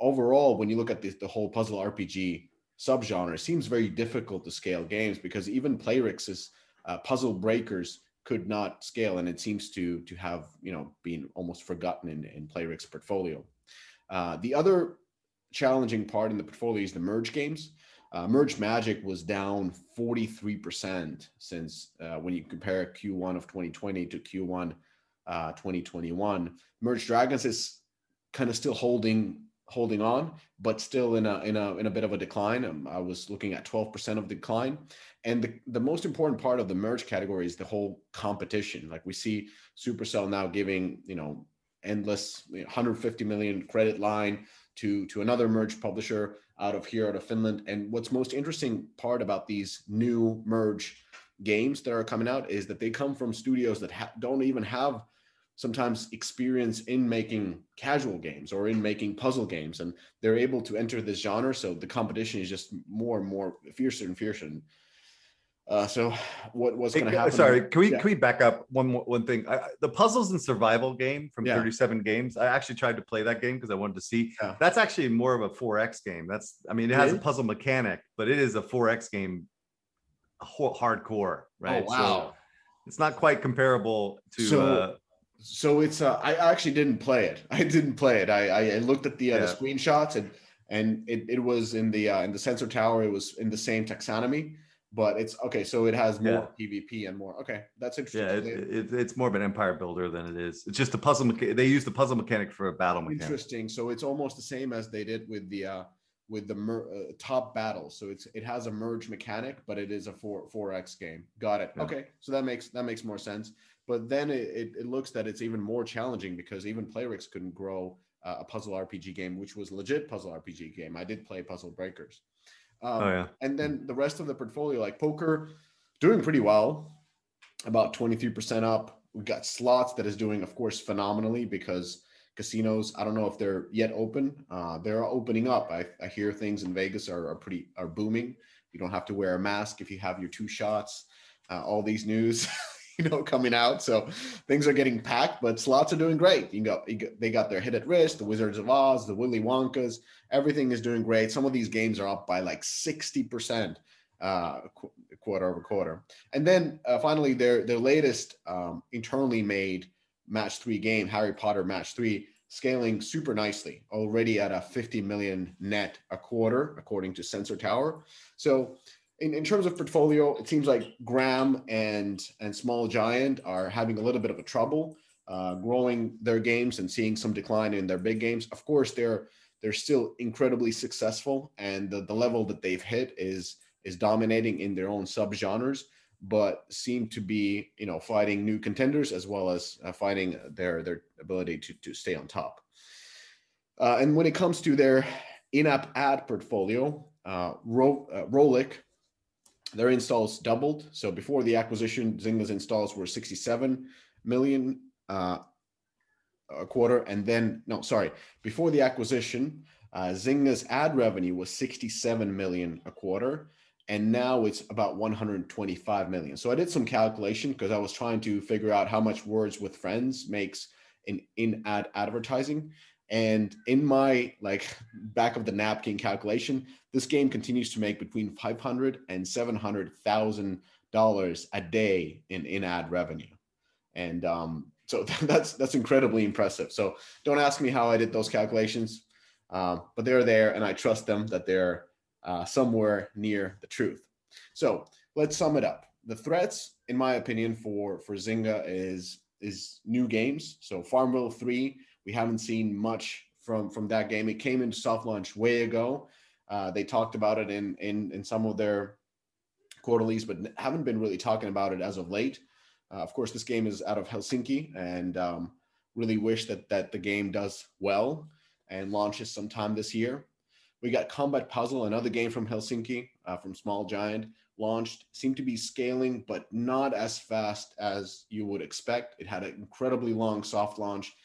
overall, when you look at the, the whole puzzle RPG subgenre, it seems very difficult to scale games because even Playrix's uh, puzzle breakers could not scale, and it seems to to have you know been almost forgotten in in Playrix portfolio. Uh, the other challenging part in the portfolio is the merge games. Uh, merge Magic was down 43% since uh, when you compare Q1 of 2020 to Q1 uh, 2021. Merge Dragons is kind of still holding holding on, but still in a in a in a bit of a decline. Um, I was looking at 12% of decline. And the, the most important part of the merge category is the whole competition. Like we see Supercell now giving, you know, endless you know, 150 million credit line to to another merge publisher out of here out of Finland. And what's most interesting part about these new merge games that are coming out is that they come from studios that ha- don't even have sometimes experience in making casual games or in making puzzle games and they're able to enter this genre so the competition is just more and more fiercer and fiercer and Uh, so what
was
going to happen?
Sorry, can we
Yeah.
can we back up one more- one thing? I, the puzzles and survival game from
Yeah.
37 games. I actually tried to play that game because I wanted to see.
Yeah.
That's actually more of a 4x game. That's I mean, it
It
has a puzzle mechanic, but it is a 4x game, hardcore, right?
Oh
So it's not quite comparable to.
So-
uh,
So it's uh, I actually didn't play it. [laughs] I didn't play it. I I, looked at the uh, the screenshots and and it, it was in the uh, in the sensor tower. It was in the same taxonomy, but it's okay. So it has more PvP and more. Okay, that's interesting.
yeah, it, it, it's more of an empire builder than it is. It's just a puzzle. Mecha- they use the puzzle mechanic for a battle mechanic.
Interesting. So it's almost the same as they did with the uh, with the mer- uh, top battle. So it's it has a merge mechanic, but it is a four four x game. Got it.
Yeah.
Okay, so that makes that makes more sense. But then it, it, looks that it's even more challenging because even Playrix couldn't grow uh, a puzzle RPG game, which was legit puzzle RPG game. I did play Puzzle Breakers. Um,
Oh yeah.
and then the rest of the portfolio, like poker, doing pretty well, about 23% up. We got slots that is doing, of course, phenomenally because casinos, I don't know if they're yet open. Uh, they're opening up. I, I hear things in Vegas are, are pretty are booming. You don't have to wear a mask if you have your two shots. Uh, all these news, [laughs] [laughs] you know, coming out. So things are getting packed, but slots are doing great. You you they got their Hit it Rich, the Wizards of Oz, the Willy Wonkas, everything is doing great. Some of these games are up by like 60% uh, qu- quarter over quarter. And then uh, finally, their their latest um, internally made match three game, Harry Potter Match Three, scaling super nicely, already at a 50 million net a quarter, according to Sensor Tower. So. In, in terms of portfolio, it seems like Gram and and Small Giant are having a little bit of a trouble uh, growing their games and seeing some decline in their big games. Of course, they're they're still incredibly successful, and the, the level that they've hit is is dominating in their own subgenres, but seem to be you know fighting new contenders as well as uh, fighting their their ability to to stay on top. Uh, and when it comes to their in-app ad portfolio, uh, Ro- uh, Rollic, their installs doubled. So before the acquisition, Zynga's installs were 67 million uh, a quarter, and then no, sorry, before the acquisition, uh, Zynga's ad revenue was 67 million a quarter, and now it's about 125 million. So I did some calculation because I was trying to figure out how much Words with Friends makes in in ad advertising. And in my like back of the napkin calculation, this game continues to make between 500 and 700,000 dollars a day in in ad revenue. And um, so [laughs] that's that's incredibly impressive. So don't ask me how I did those calculations, um, but they're there, and I trust them that they're uh, somewhere near the truth. So let's sum it up. The threats, in my opinion, for for Zynga is is new games. So Farmville Three, we haven't seen much from from that game. It came into soft launch way ago. Uh, they talked about it in in in some of their quarterlies, but haven't been really talking about it as of late. Uh, of course, this game is out of Helsinki, and um, really wish that that the game does well and launches sometime this year. We got Combat Puzzle, another game from Helsinki, uh, from Small Giant, launched. Seemed to be scaling, but not as fast as you would expect. It had an incredibly long soft launch,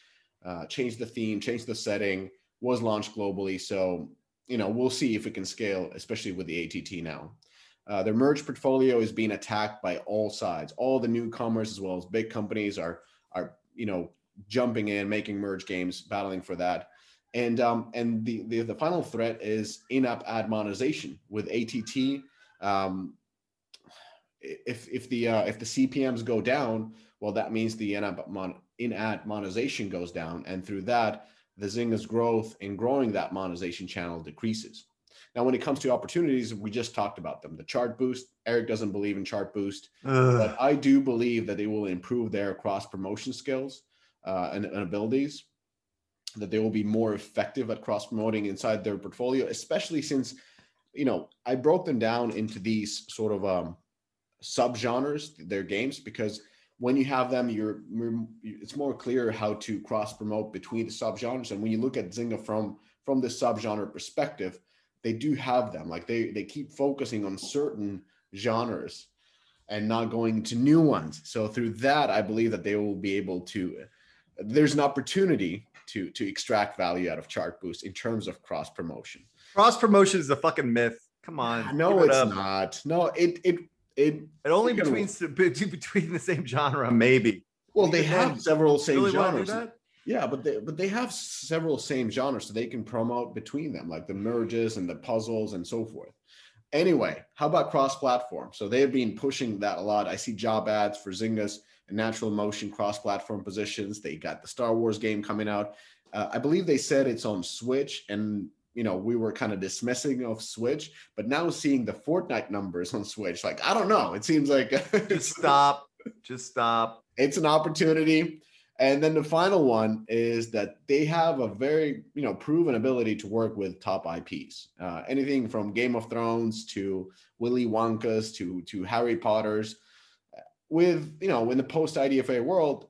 uh, changed the theme, changed the setting, was launched globally. So, you know, we'll see if it can scale, especially with the ATT now. Uh, their merge portfolio is being attacked by all sides. All the newcomers, as well as big companies, are are you know jumping in, making merge games, battling for that. And um, and the, the the final threat is in-app ad monetization with ATT. Um, if if the uh, if the CPMS go down, well, that means the in-ad monetization goes down, and through that, the Zynga's growth in growing that monetization channel decreases. Now, when it comes to opportunities, we just talked about them. The Chartboost. Eric doesn't believe in Chartboost, but I do believe that they will improve their cross promotion skills uh, and, and abilities. That they will be more effective at cross promoting inside their portfolio, especially since, you know, I broke them down into these sort of um, subgenres, their games, because when you have them, you're it's more clear how to cross promote between the subgenres. And when you look at Zynga from from the subgenre perspective, they do have them. Like they they keep focusing on certain genres and not going to new ones. So through that, I believe that they will be able to. There's an opportunity to to extract value out of Chartboost in terms of cross promotion.
Cross promotion is a fucking myth. Come on.
No,
it
it's
up.
not. No, it it it
And only [laughs] between between the same genre, maybe.
well they have several same
Really
genres. Yeah, but they but they have several same genres, so they can promote between them, like the merges and the puzzles and so forth. Anyway, how about cross-platform? So they have been pushing that a lot. I see job ads for Zynga's and Natural Motion cross-platform positions. They got the Star Wars game coming out. Uh, I believe they said it's on Switch, and you know we were kind of dismissing of Switch, but now seeing the Fortnite numbers on Switch, like I don't know, it seems like [laughs]
Just stop. Just stop.
it's an opportunity. And then the final one is that they have a very, you know, proven ability to work with top IPs. Uh, anything from Game of Thrones to Willy Wonka's to to Harry Potter's. With you know, in the post IDFA world,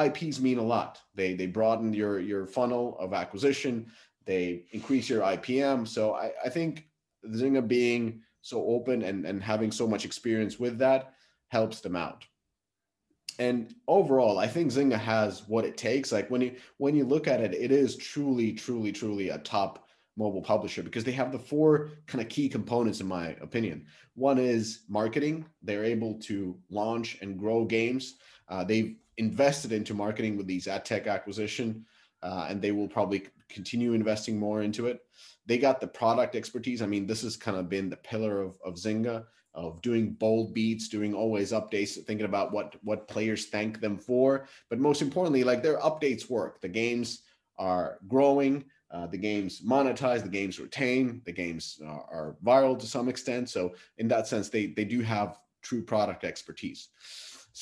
IPs mean a lot. They they broaden your your funnel of acquisition. They increase your IPM. So I, I think Zynga being so open and and having so much experience with that helps them out. And overall i think zynga has what it takes. Like when you when you look at it it is truly truly truly a top mobile publisher because they have the four kind of key components in my opinion. One is marketing. They're able to launch and grow games. Uh, they've invested into marketing with these ad tech acquisition uh, and they will probably continue investing more into it they got the product expertise i mean this has kind of been the pillar of, of zynga of doing bold beats, doing always updates, thinking about what what players thank them for. But most importantly, like their updates work. The games are growing. Uh, the games monetize. The games retain. The games are, are viral to some extent. So in that sense, they they do have true product expertise.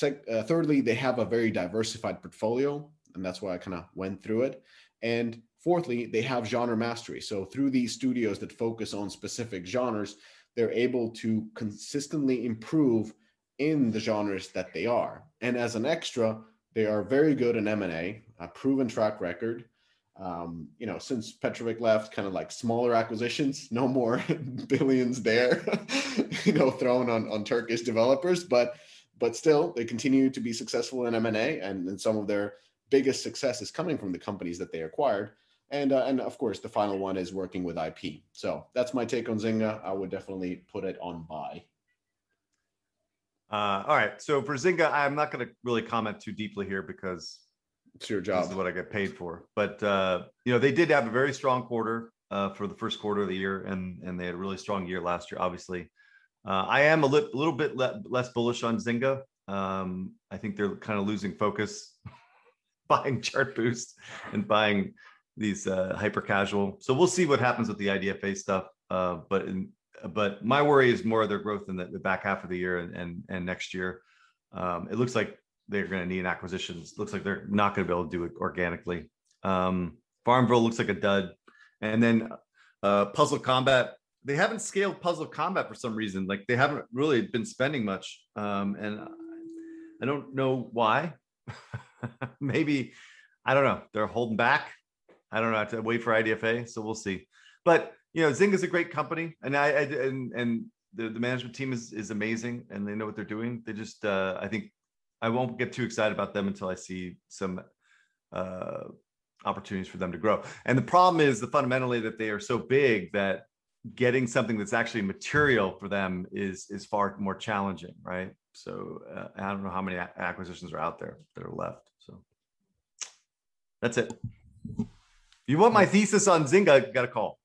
Uh, thirdly, they have a very diversified portfolio, and that's why I kind of went through it. And fourthly, they have genre mastery. So through these studios that focus on specific genres, they're able to consistently improve in the genres that they are. And as an extra, they are very good in M&A, a proven track record. Um, you know, since Petrovic left, kind of like smaller acquisitions, [laughs] no more [laughs] billions there, [laughs] you know, thrown on, on Turkish developers, but but still they continue to be successful in M&A and, and some of their biggest success is coming from the companies that they acquired. And, uh, and of course, the final one is working with IP. So that's my take on Zynga. I would definitely put it on buy.
Uh, all right. So for Zynga, I'm not going to really comment too deeply here because
It's your
this
job.
is what I get paid for. But uh, you know, they did have a very strong quarter uh, for the first quarter of the year, and and they had a really strong year last year. Obviously, uh, I am a li- little bit le- less bullish on Zynga. Um, I think they're kind of losing focus, [laughs] buying Chartboost and buying these uh, hyper casual. So we'll see what happens with the IDFA stuff. Uh, but in, but my worry is more of their growth in the, the back half of the year and and, and next year. Um, it looks like they're going to need an acquisitions. Looks like they're not going to be able to do it organically. Um, Farmville looks like a dud, and then uh, Puzzle Combat. They haven't scaled Puzzle Combat for some reason. Like they haven't really been spending much, um, and I don't know why. [laughs] [laughs] Maybe I don't know. They're holding back. I don't know. I have to wait for IDFA, so we'll see. But you know, Zynga's a great company, and I, I and and the, the management team is is amazing, and they know what they're doing. They just, uh, I think, I won't get too excited about them until I see some uh, opportunities for them to grow. And the problem is the fundamentally that they are so big that getting something that's actually material for them is is far more challenging, right? So uh, I don't know how many acquisitions are out there that are left. So that's it. You want my thesis on Zynga? Got a call.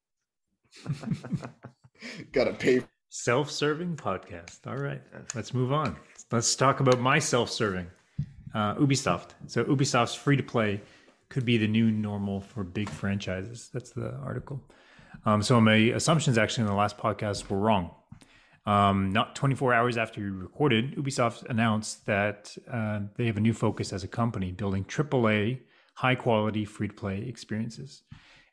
[laughs]
Got to pay.
Self-serving podcast. All right, let's move on. Let's talk about my self-serving. Uh, Ubisoft. So Ubisoft's free-to-play could be the new normal for big franchises. That's the article. Um, so my assumptions actually in the last podcast were wrong. Um, not 24 hours after we recorded, Ubisoft announced that uh, they have a new focus as a company, building AAA, high-quality free-to-play experiences.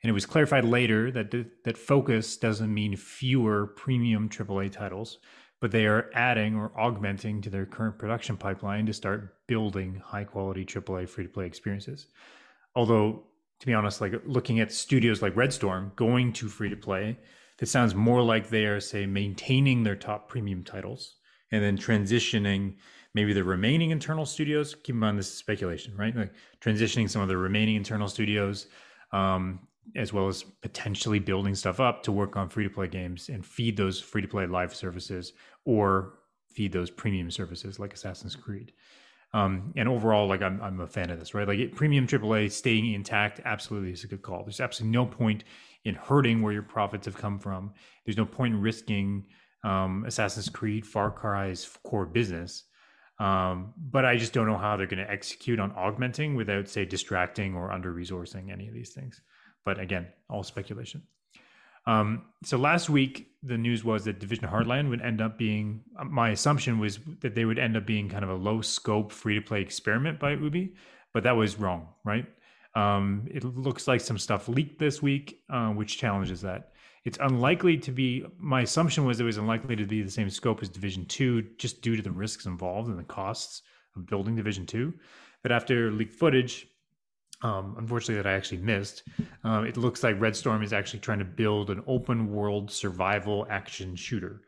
And it was clarified later that th- that focus doesn't mean fewer premium AAA titles, but they are adding or augmenting to their current production pipeline to start building high-quality AAA free-to-play experiences. Although, to be honest, like looking at studios like Red Storm going to free-to-play, that sounds more like they are, say, maintaining their top premium titles and then transitioning maybe the remaining internal studios. Keep in mind this is speculation, right? Like transitioning some of the remaining internal studios, um, as well as potentially building stuff up to work on free to play games and feed those free to play live services or feed those premium services like Assassin's Creed. Um, and overall, like I'm, I'm a fan of this, right? Like it, premium AAA staying intact, absolutely is a good call. There's absolutely no point in hurting where your profits have come from. There's no point in risking um, Assassin's Creed, Far Cry's core business. Um, but I just don't know how they're going to execute on augmenting without, say, distracting or under resourcing any of these things. But again, all speculation. Um, so last week, the news was that Division Hardline would end up being. My assumption was that they would end up being kind of a low scope free to play experiment by Ubi, but that was wrong, right? Um, it looks like some stuff leaked this week, uh, which challenges that. It's unlikely to be. My assumption was it was unlikely to be the same scope as Division Two, just due to the risks involved and the costs of building Division Two. But after leaked footage, um, unfortunately that I actually missed. Um, it looks like Red Storm is actually trying to build an open world survival action shooter,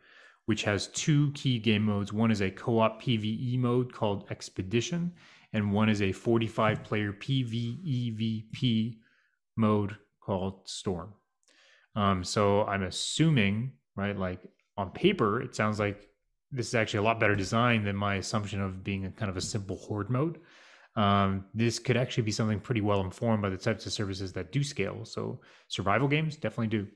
which has two key game modes. One is a co op PvE mode called Expedition, and one is a 45 player PvEVP mode called Storm. Um, so I'm assuming, right, like on paper, it sounds like this is actually a lot better design than my assumption of being a kind of a simple horde mode um, this could actually be something pretty well informed by the types of services that do scale. So survival games definitely do.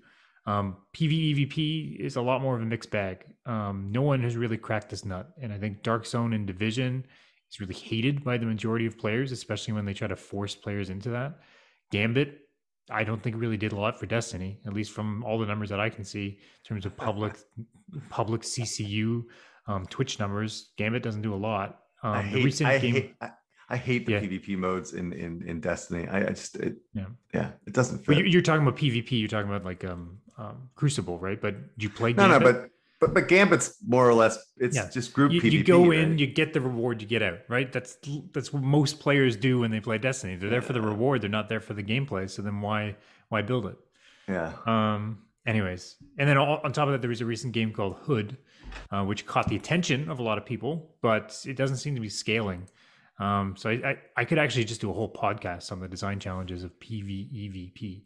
Um, PvEVP is a lot more of a mixed bag. Um, no one has really cracked this nut, and I think Dark Zone and Division is really hated by the majority of players, especially when they try to force players into that. Gambit, I don't think really did a lot for Destiny, at least from all the numbers that I can see in terms of public [laughs] public CCU um, Twitch numbers. Gambit doesn't do a lot. Um,
I hate,
the recent
I
game.
hate, I, I hate the
Yeah.
PvP modes in in in Destiny. I, I just it,
Yeah.
yeah, it doesn't
But
fit.
you- you're talking about PvP. You're talking about like um, um Crucible, right? But do you play?
no, no,
Gambit?
but but but Gambit's more or less it's
Yeah.
just group
you,
PvP.
you go in, you get the reward, you get out, right? That's that's what most players do when they play Destiny. They're there for the reward. They're not there for the gameplay. So then why why build it?
yeah.
Um. Anyways, and then all, on top of that, there was a recent game called Hood, uh, which caught the attention of a lot of people, but it doesn't seem to be scaling. Um, so I, I, I could actually just do a whole podcast on the design challenges of PvEVP,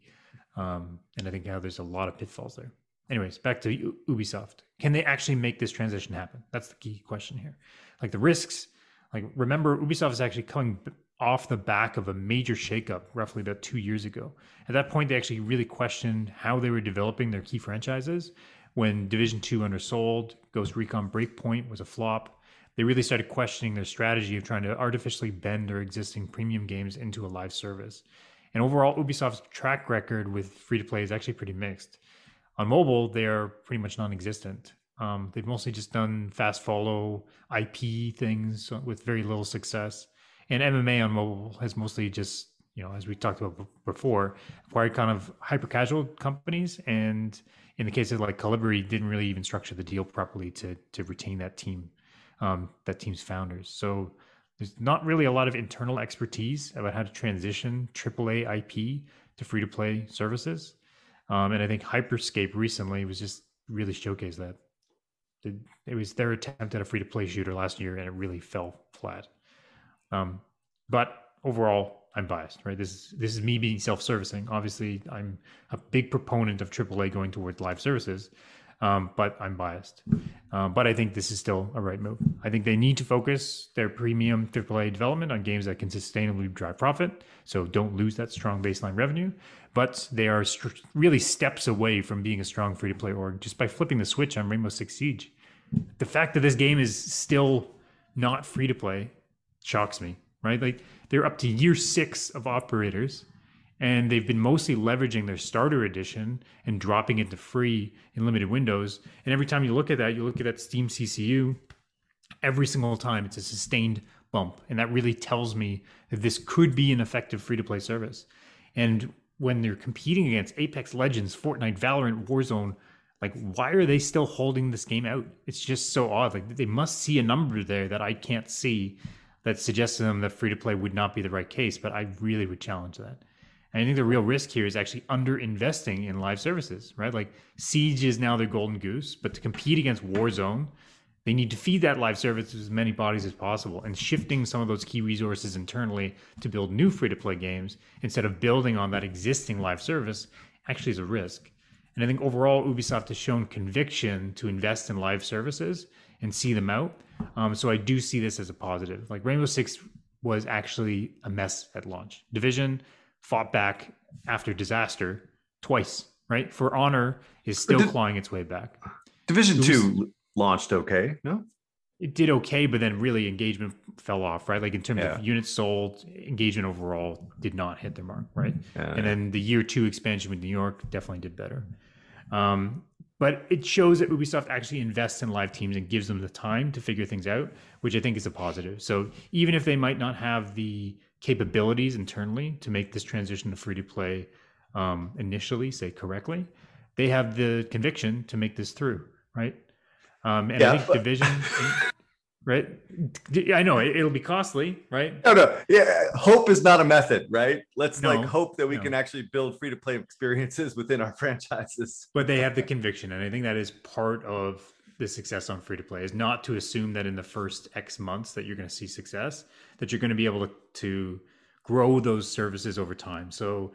um, and I think how there's a lot of pitfalls there. Anyways, back to Ubisoft. Can they actually make this transition happen? That's the key question here. Like the risks. Like remember, Ubisoft is actually coming off the back of a major shakeup roughly about two years ago. At that point, they actually really questioned how they were developing their key franchises. When Division Two undersold, Ghost Recon Breakpoint was a flop. They really started questioning their strategy of trying to artificially bend their existing premium games into a live service. And overall, Ubisoft's track record with free to play is actually pretty mixed. On mobile, they are pretty much non existent. Um, they've mostly just done fast follow IP things with very little success. And M&A on mobile has mostly just, you know, as we talked about before, acquired kind of hyper casual companies. And in the case of like Kolibri, didn't really even structure the deal properly to to retain that team, um, that team's founders. So there's not really a lot of internal expertise about how to transition AAA IP to free to play services. Um, and I think Hyperscape recently was just really showcased that. It, was their attempt at a free to play shooter last year, and it really fell flat. Um, but overall, I'm biased, right? This is this is me being self-servicing. Obviously, I'm a big proponent of AAA going towards live services, um, but I'm biased. Um, but I think this is still a right move. I think they need to focus their premium AAA development on games that can sustainably drive profit. So don't lose that strong baseline revenue. But they are str- really steps away from being a strong free to play org just by flipping the switch on Rainbow Six Siege. The fact that this game is still not free to play shocks me, right? Like they're up to year six of operators and they've been mostly leveraging their starter edition and dropping it to free in limited windows. And every time you look at that, you look at that Steam CCU, every single time it's a sustained bump. And that really tells me that this could be an effective free to play service. And when they're competing against Apex Legends, Fortnite, Valorant, Warzone, like why are they still holding this game out? It's just so odd. Like they must see a number there that I can't see that suggests to them that free to play would not be the right case, but I really would challenge that. And I think the real risk here is actually under investing in live services, right? Like Siege is now their golden goose, but to compete against Warzone, they need to feed that live service to as many bodies as possible and shifting some of those key resources internally to build new free to play games instead of building on that existing live service actually is a risk. And I think overall, Ubisoft has shown conviction to invest in live services and see them out. Um, so I do see this as a positive. Like Rainbow Six was actually a mess at launch. Division fought back after disaster twice, right? For Honor is still
Did-
clawing its way back.
Division
was-
two launched okay. No,
It did okay, but then really engagement fell off, right? Like in terms
Yeah.
of units sold, engagement overall did not hit their mark, right?
Yeah.
and then the year two expansion with New York definitely did better. Um, but it shows that Ubisoft actually invests in live teams and gives them the time to figure things out, which I think is a positive. So even if they might not have the capabilities internally to make this transition to free to play um, initially, say correctly, they have the conviction to make this through, right? Um, and
Yeah,
I think
but-
division, [laughs] right? I know it, it'll be costly, right?
no, no. Yeah, hope is not a method, right? Let's
No,
like hope that we
no.
can actually build free to play experiences [laughs] within our franchises.
but they have the conviction and i think that is part of the success on free to play is not to assume that in the first x months that you're going to see success that you're going to be able to, to grow those services over time. So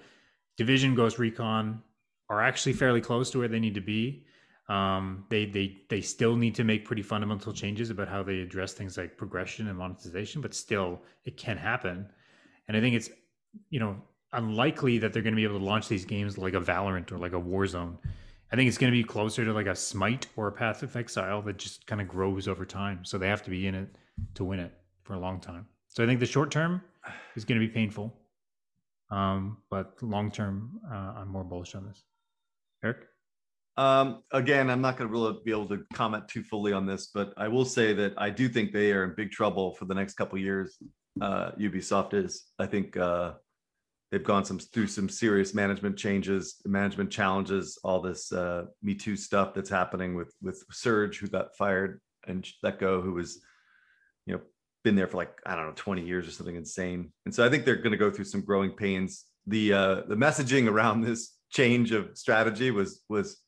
division ghost recon are actually fairly close to where they need to be. Um, they they they still need to make pretty fundamental changes about how they address things like progression and monetization but still it can happen. And i think it's you know unlikely that they're going to be able to launch these games like a valorant or like a warzone I think it's going to be closer to like a Smite or a Path of Exile that just kind of grows over time. So they have to be in it to win it for a long time. So I think the short term is going to be painful, um, but long term, uh, I'm more bullish on this. Eric,
Um, again, I'm not going to really be able to comment too fully on this, but I will say that I do think they are in big trouble for the next couple years. Uh, Ubisoft is. I think uh, they've gone some through some serious management changes, management challenges, all this uh, Me Too stuff that's happening with with Serge, who got fired, and let go, who was, you know, been there for like I don't know, 20 years or something insane. And so I think they're going to go through some growing pains. The uh, the messaging around [laughs] this change of strategy was was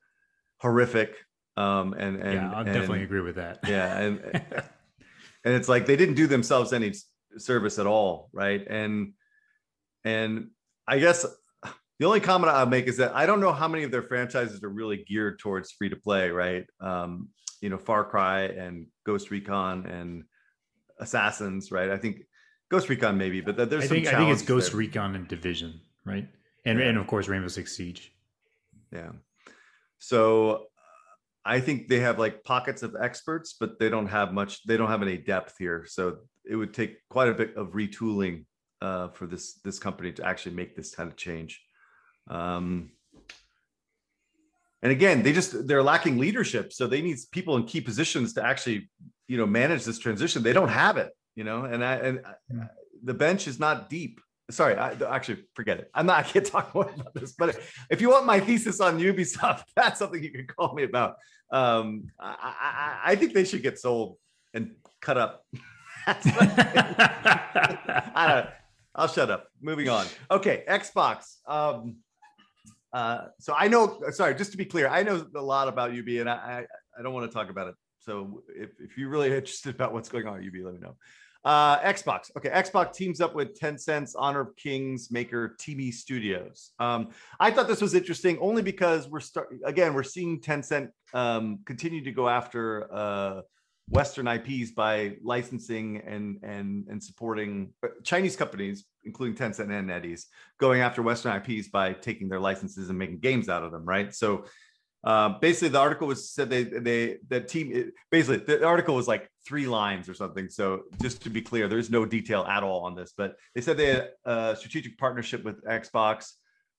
horrific. Um, and and
yeah,
and-
definitely agree with that. [laughs]
yeah, and [laughs] and it's like they didn't do themselves any service at all, right? And and I guess the only comment I'll make is that I don't know how many of their franchises are really geared towards free to play, right? Um, you know, Far Cry and Ghost Recon and Assassins, right? I think Ghost Recon maybe, but th- there's
I
some
think I think it's Ghost
there.
Recon and Division, right? And
Yeah.
and of course Rainbow Six Siege.
Yeah. So I think they have like pockets of experts, but they don't have much, they don't have any depth here. So it would take quite a bit of retooling uh, for this this company to actually make this kind of change. Um, and again, they just they're lacking leadership. So they need people in key positions to actually, you know, manage this transition. They don't have it, you know, and I and I- the bench is not deep. Sorry, I actually forget it. I'm not. I can't [laughs] talk more about this. But if you want my thesis on Ubisoft, [laughs] that's something you can call me about. Um, I, I, I- think they should get sold and cut up. [laughs] I don't, I'll shut up. Moving on. Okay, Xbox. Um, uh, so I know. Sorry, just to be clear, I know a lot about UB, and I I, I don't want to talk about it. So if, if you're really [laughs] interested about what's going on at UB, let me know. Uh, Xbox. Okay, Xbox teams up with Tencent's Honor of Kings maker TiMi Studios. Um, I thought this was interesting only because we're start again we're seeing Tencent um, continue to go after uh, Western IPs by licensing and and and supporting uh, Chinese companies, including Tencent and NetEase, going after Western IPs by taking their licenses and making games out of them. Right. So um, basically, the article was said they they the team it- basically the article was like three lines or something. So just to be clear, there's no detail at all on this, but they said they had a strategic partnership with Xbox.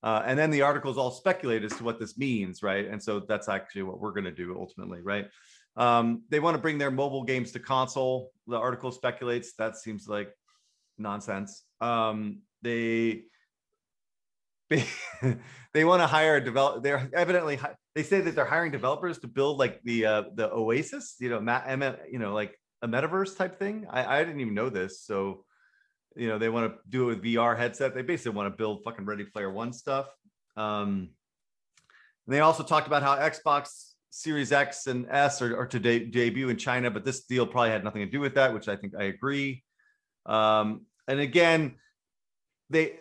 Uh, and then the articles all speculate as to what this means, right? And so that's actually what we're going to do ultimately, right? Um, they want to bring their mobile games to console. The article speculates that seems like nonsense. Um, they they, [laughs] want to hire a develop. They're evidently they say that they're hiring developers to build like the uh, the Oasis, you know, ma- M- you know, like a metaverse type thing. I, I didn't even know this, so you know they want to do it with VR headset. They basically want to build fucking Ready Player One stuff. Um, and they also talked about how Xbox Series X and S are, are to de- debut in China, but this deal probably had nothing to do with that, which I think I agree. Um, and again, they,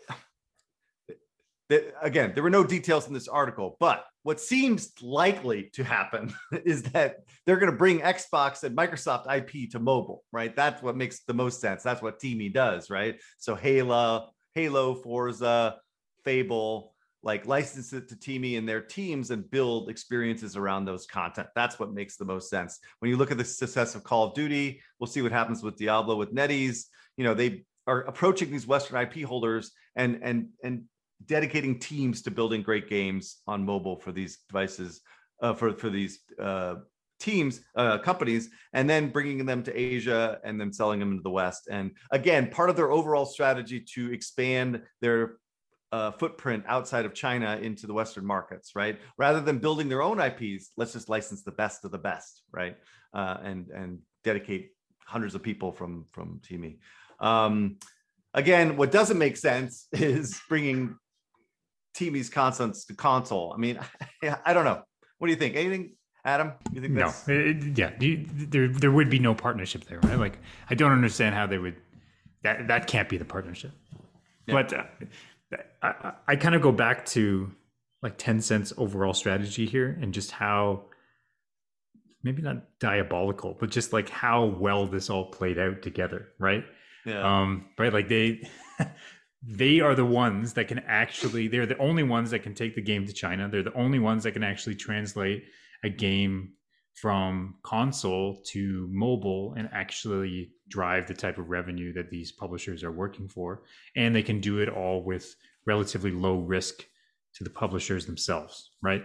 they again there were no details in this article, but what seems likely to happen [laughs] is that they're going to bring Xbox and Microsoft IP to mobile, right? That's what makes the most sense. That's what TiMi does, right? So Halo, Halo, Forza, Fable, like license it to TiMi and their teams and build experiences around those content. That's what makes the most sense. When you look at the success of Call of Duty, we'll see what happens with Diablo with NetEase. You know, they are approaching these Western IP holders and and and dedicating teams to building great games on mobile for these devices, uh, for for these uh, teams, uh, companies, and then bringing them to Asia and then selling them into the West. And again, part of their overall strategy to expand their uh, footprint outside of China into the Western markets, right? Rather than building their own IPs, let's just license the best of the best, right? Uh, and and dedicate hundreds of people from from TiMi. Um, again, what doesn't make sense [laughs] is bringing TiMi's constants to console. I mean, [laughs] I don't know. What do you think? Anything, Adam? You think
no? It, yeah, you, there there would be no partnership there, right? Like, I don't understand how they would. That that can't be the partnership. Yeah. But uh, I, I kind of go back to like Tencent's overall strategy here, and just how maybe not diabolical, but just like how well this all played out together, right?
Yeah.
Um, right. Like they [laughs] they are the ones that can actually they're the only ones that can take the game to China. They're the only ones that can actually translate a game from console to mobile and actually drive the type of revenue that these publishers are working for. And they can do it all with relatively low risk to the publishers themselves, right?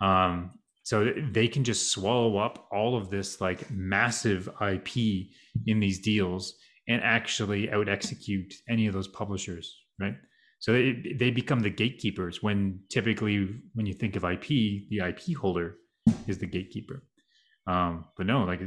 Um, so they can just swallow up all of this like massive IP in these deals and actually out execute any of those publishers, right? So they, they become the gatekeepers when typically when you think of IP, the IP holder is the gatekeeper. Um, but no, like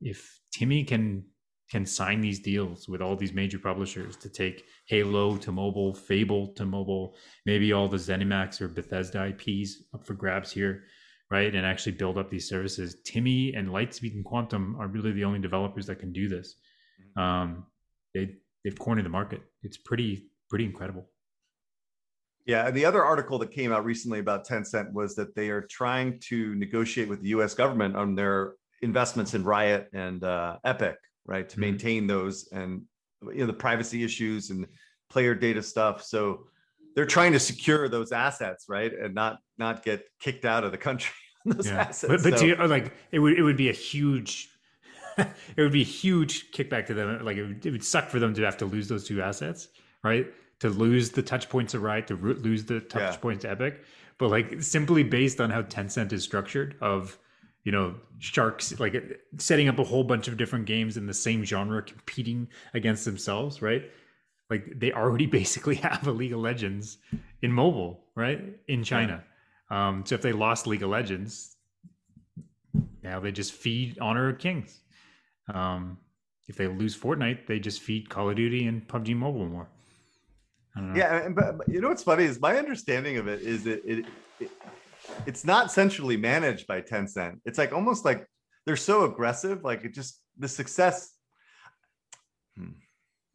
if TiMi can can sign these deals with all these major publishers to take Halo to mobile, Fable to mobile, maybe all the ZeniMax or Bethesda IPs up for grabs here, right? And actually build up these services. TiMi and Lightspeed and Quantum are really the only developers that can do this um, they they've cornered the market. It's pretty pretty incredible.
Yeah, and the other article that came out recently about Tencent was that they are trying to negotiate with the U.S. government on their investments in Riot and uh, Epic, right, to mm-hmm. maintain those and you know the privacy issues and player data stuff. So they're trying to secure those assets, right, and not not get kicked out of the country. [laughs] On those
yeah.
assets.
But, but
so,
you, like it would it would be a huge [laughs] it would be a huge kickback to them. Like it would, it would, suck for them to have to lose those two assets, right? To lose the touch points of Riot, to lose the touch yeah. points to Epic. But like simply based on how Tencent is structured, of you know sharks like setting up a whole bunch of different games in the same genre, competing against themselves, right? Like they already [laughs] basically have a League of Legends in mobile, right? In China. Yeah. Um, so if they lost League of Legends, now they just feed Honor of Kings. Um, if they lose Fortnite, they just feed Call of Duty and PUBG Mobile more.
Yeah, but, but, you know what's funny is my understanding of it is that it, it it's not centrally managed by Tencent. It's like almost like they're so aggressive, like it just the success.
Hmm.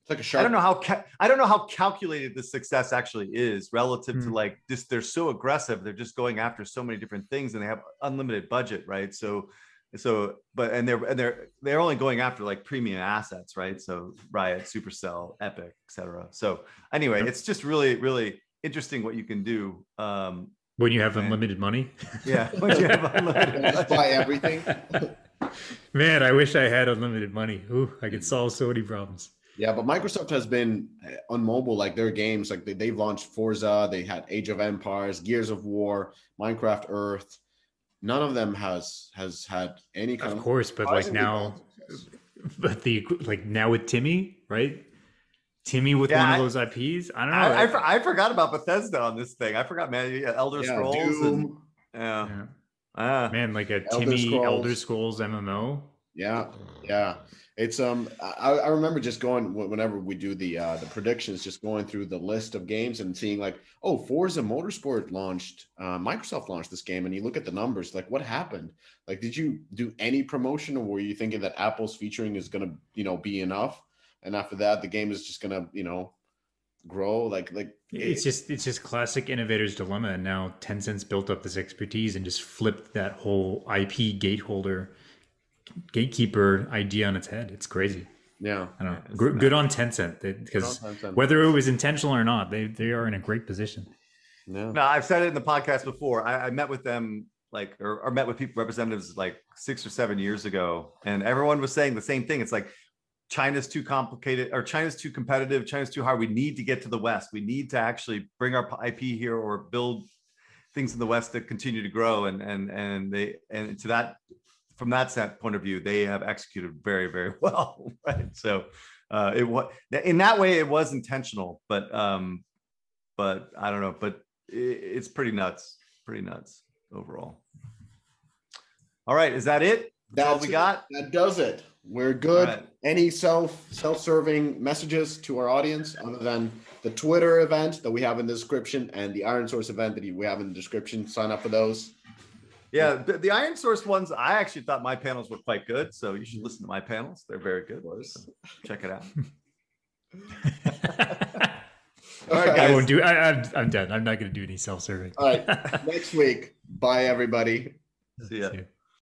It's like a shark.
I don't know how ca- I don't know how calculated the success actually is relative hmm. to like just They're so aggressive. They're just going after so many different things, and they have unlimited budget, right? So so but and they're and they're they're only going after like premium assets right so riot supercell epic etc so anyway yep. it's just really really interesting what you can do um
when you have and, unlimited money? [laughs]
Yeah when you have unlimited money?
buy everything? [laughs]
Man i wish i had unlimited money. Ooh, i could solve so many problems.
Yeah, but Microsoft has been uh, on mobile, like their games, like they, they've launched Forza, they had Age of Empires, Gears of War, Minecraft Earth, none of them has has had any kind
of, of course but like now [laughs] but the like now with TiMi, right TiMi with yeah, one of those ips i don't know
I, I, I, forgot about bethesda on this thing. I forgot man elder yeah, scrolls and, yeah, yeah.
Ah. man like a elder TiMi scrolls. elder scrolls mmo
yeah yeah. It's um I, I remember just going whenever we do the uh the predictions just going through the list of games and seeing like oh forza motorsport launched uh, microsoft launched this game and you look at the numbers like what happened? Like did you do any promotion or were you thinking that apple's featuring is going to you know be enough and after that the game is just going to you know grow. Like like
It's just it's just classic innovator's dilemma. And now Tencent's built up this expertise and just flipped that whole IP gateholder gatekeeper idea on its head. It's crazy.
yeah.
I don't know. Good, good on Tencent because
Good on Tencent.
whether it was intentional or not, they they are in a great position.
Yeah.
No, I've said it in the podcast before. I, I met with them like, or, or met with people representatives like six or seven years ago, and everyone was saying the same thing. It's like China's too complicated, or China's too competitive. China's too hard. We need to get to the West. We need to actually bring our IP here or build things in the West that continue to grow. And and and they and to that, from that set point of view, they have executed very very [laughs] well. Right. So uh, it was in that way it was intentional, but um, but I don't know, but it, it's pretty nuts, pretty nuts overall. All right, is that it? That's all we
it.
got.
That does it. We're good.
All right.
Any self self-serving messages to our audience other than the Twitter event that we have in the description and the ironSource event that we have in the description? Sign up for those.
Yeah, the, the ironSource ones, I actually thought my panels were quite good, so you should listen to my panels. They're very good. So check it out. [laughs] All right,
I won't do. I, I'm I'm done. I'm not going to do any self-serving.
All right. [laughs] Next week. Bye everybody.
See ya.
See you.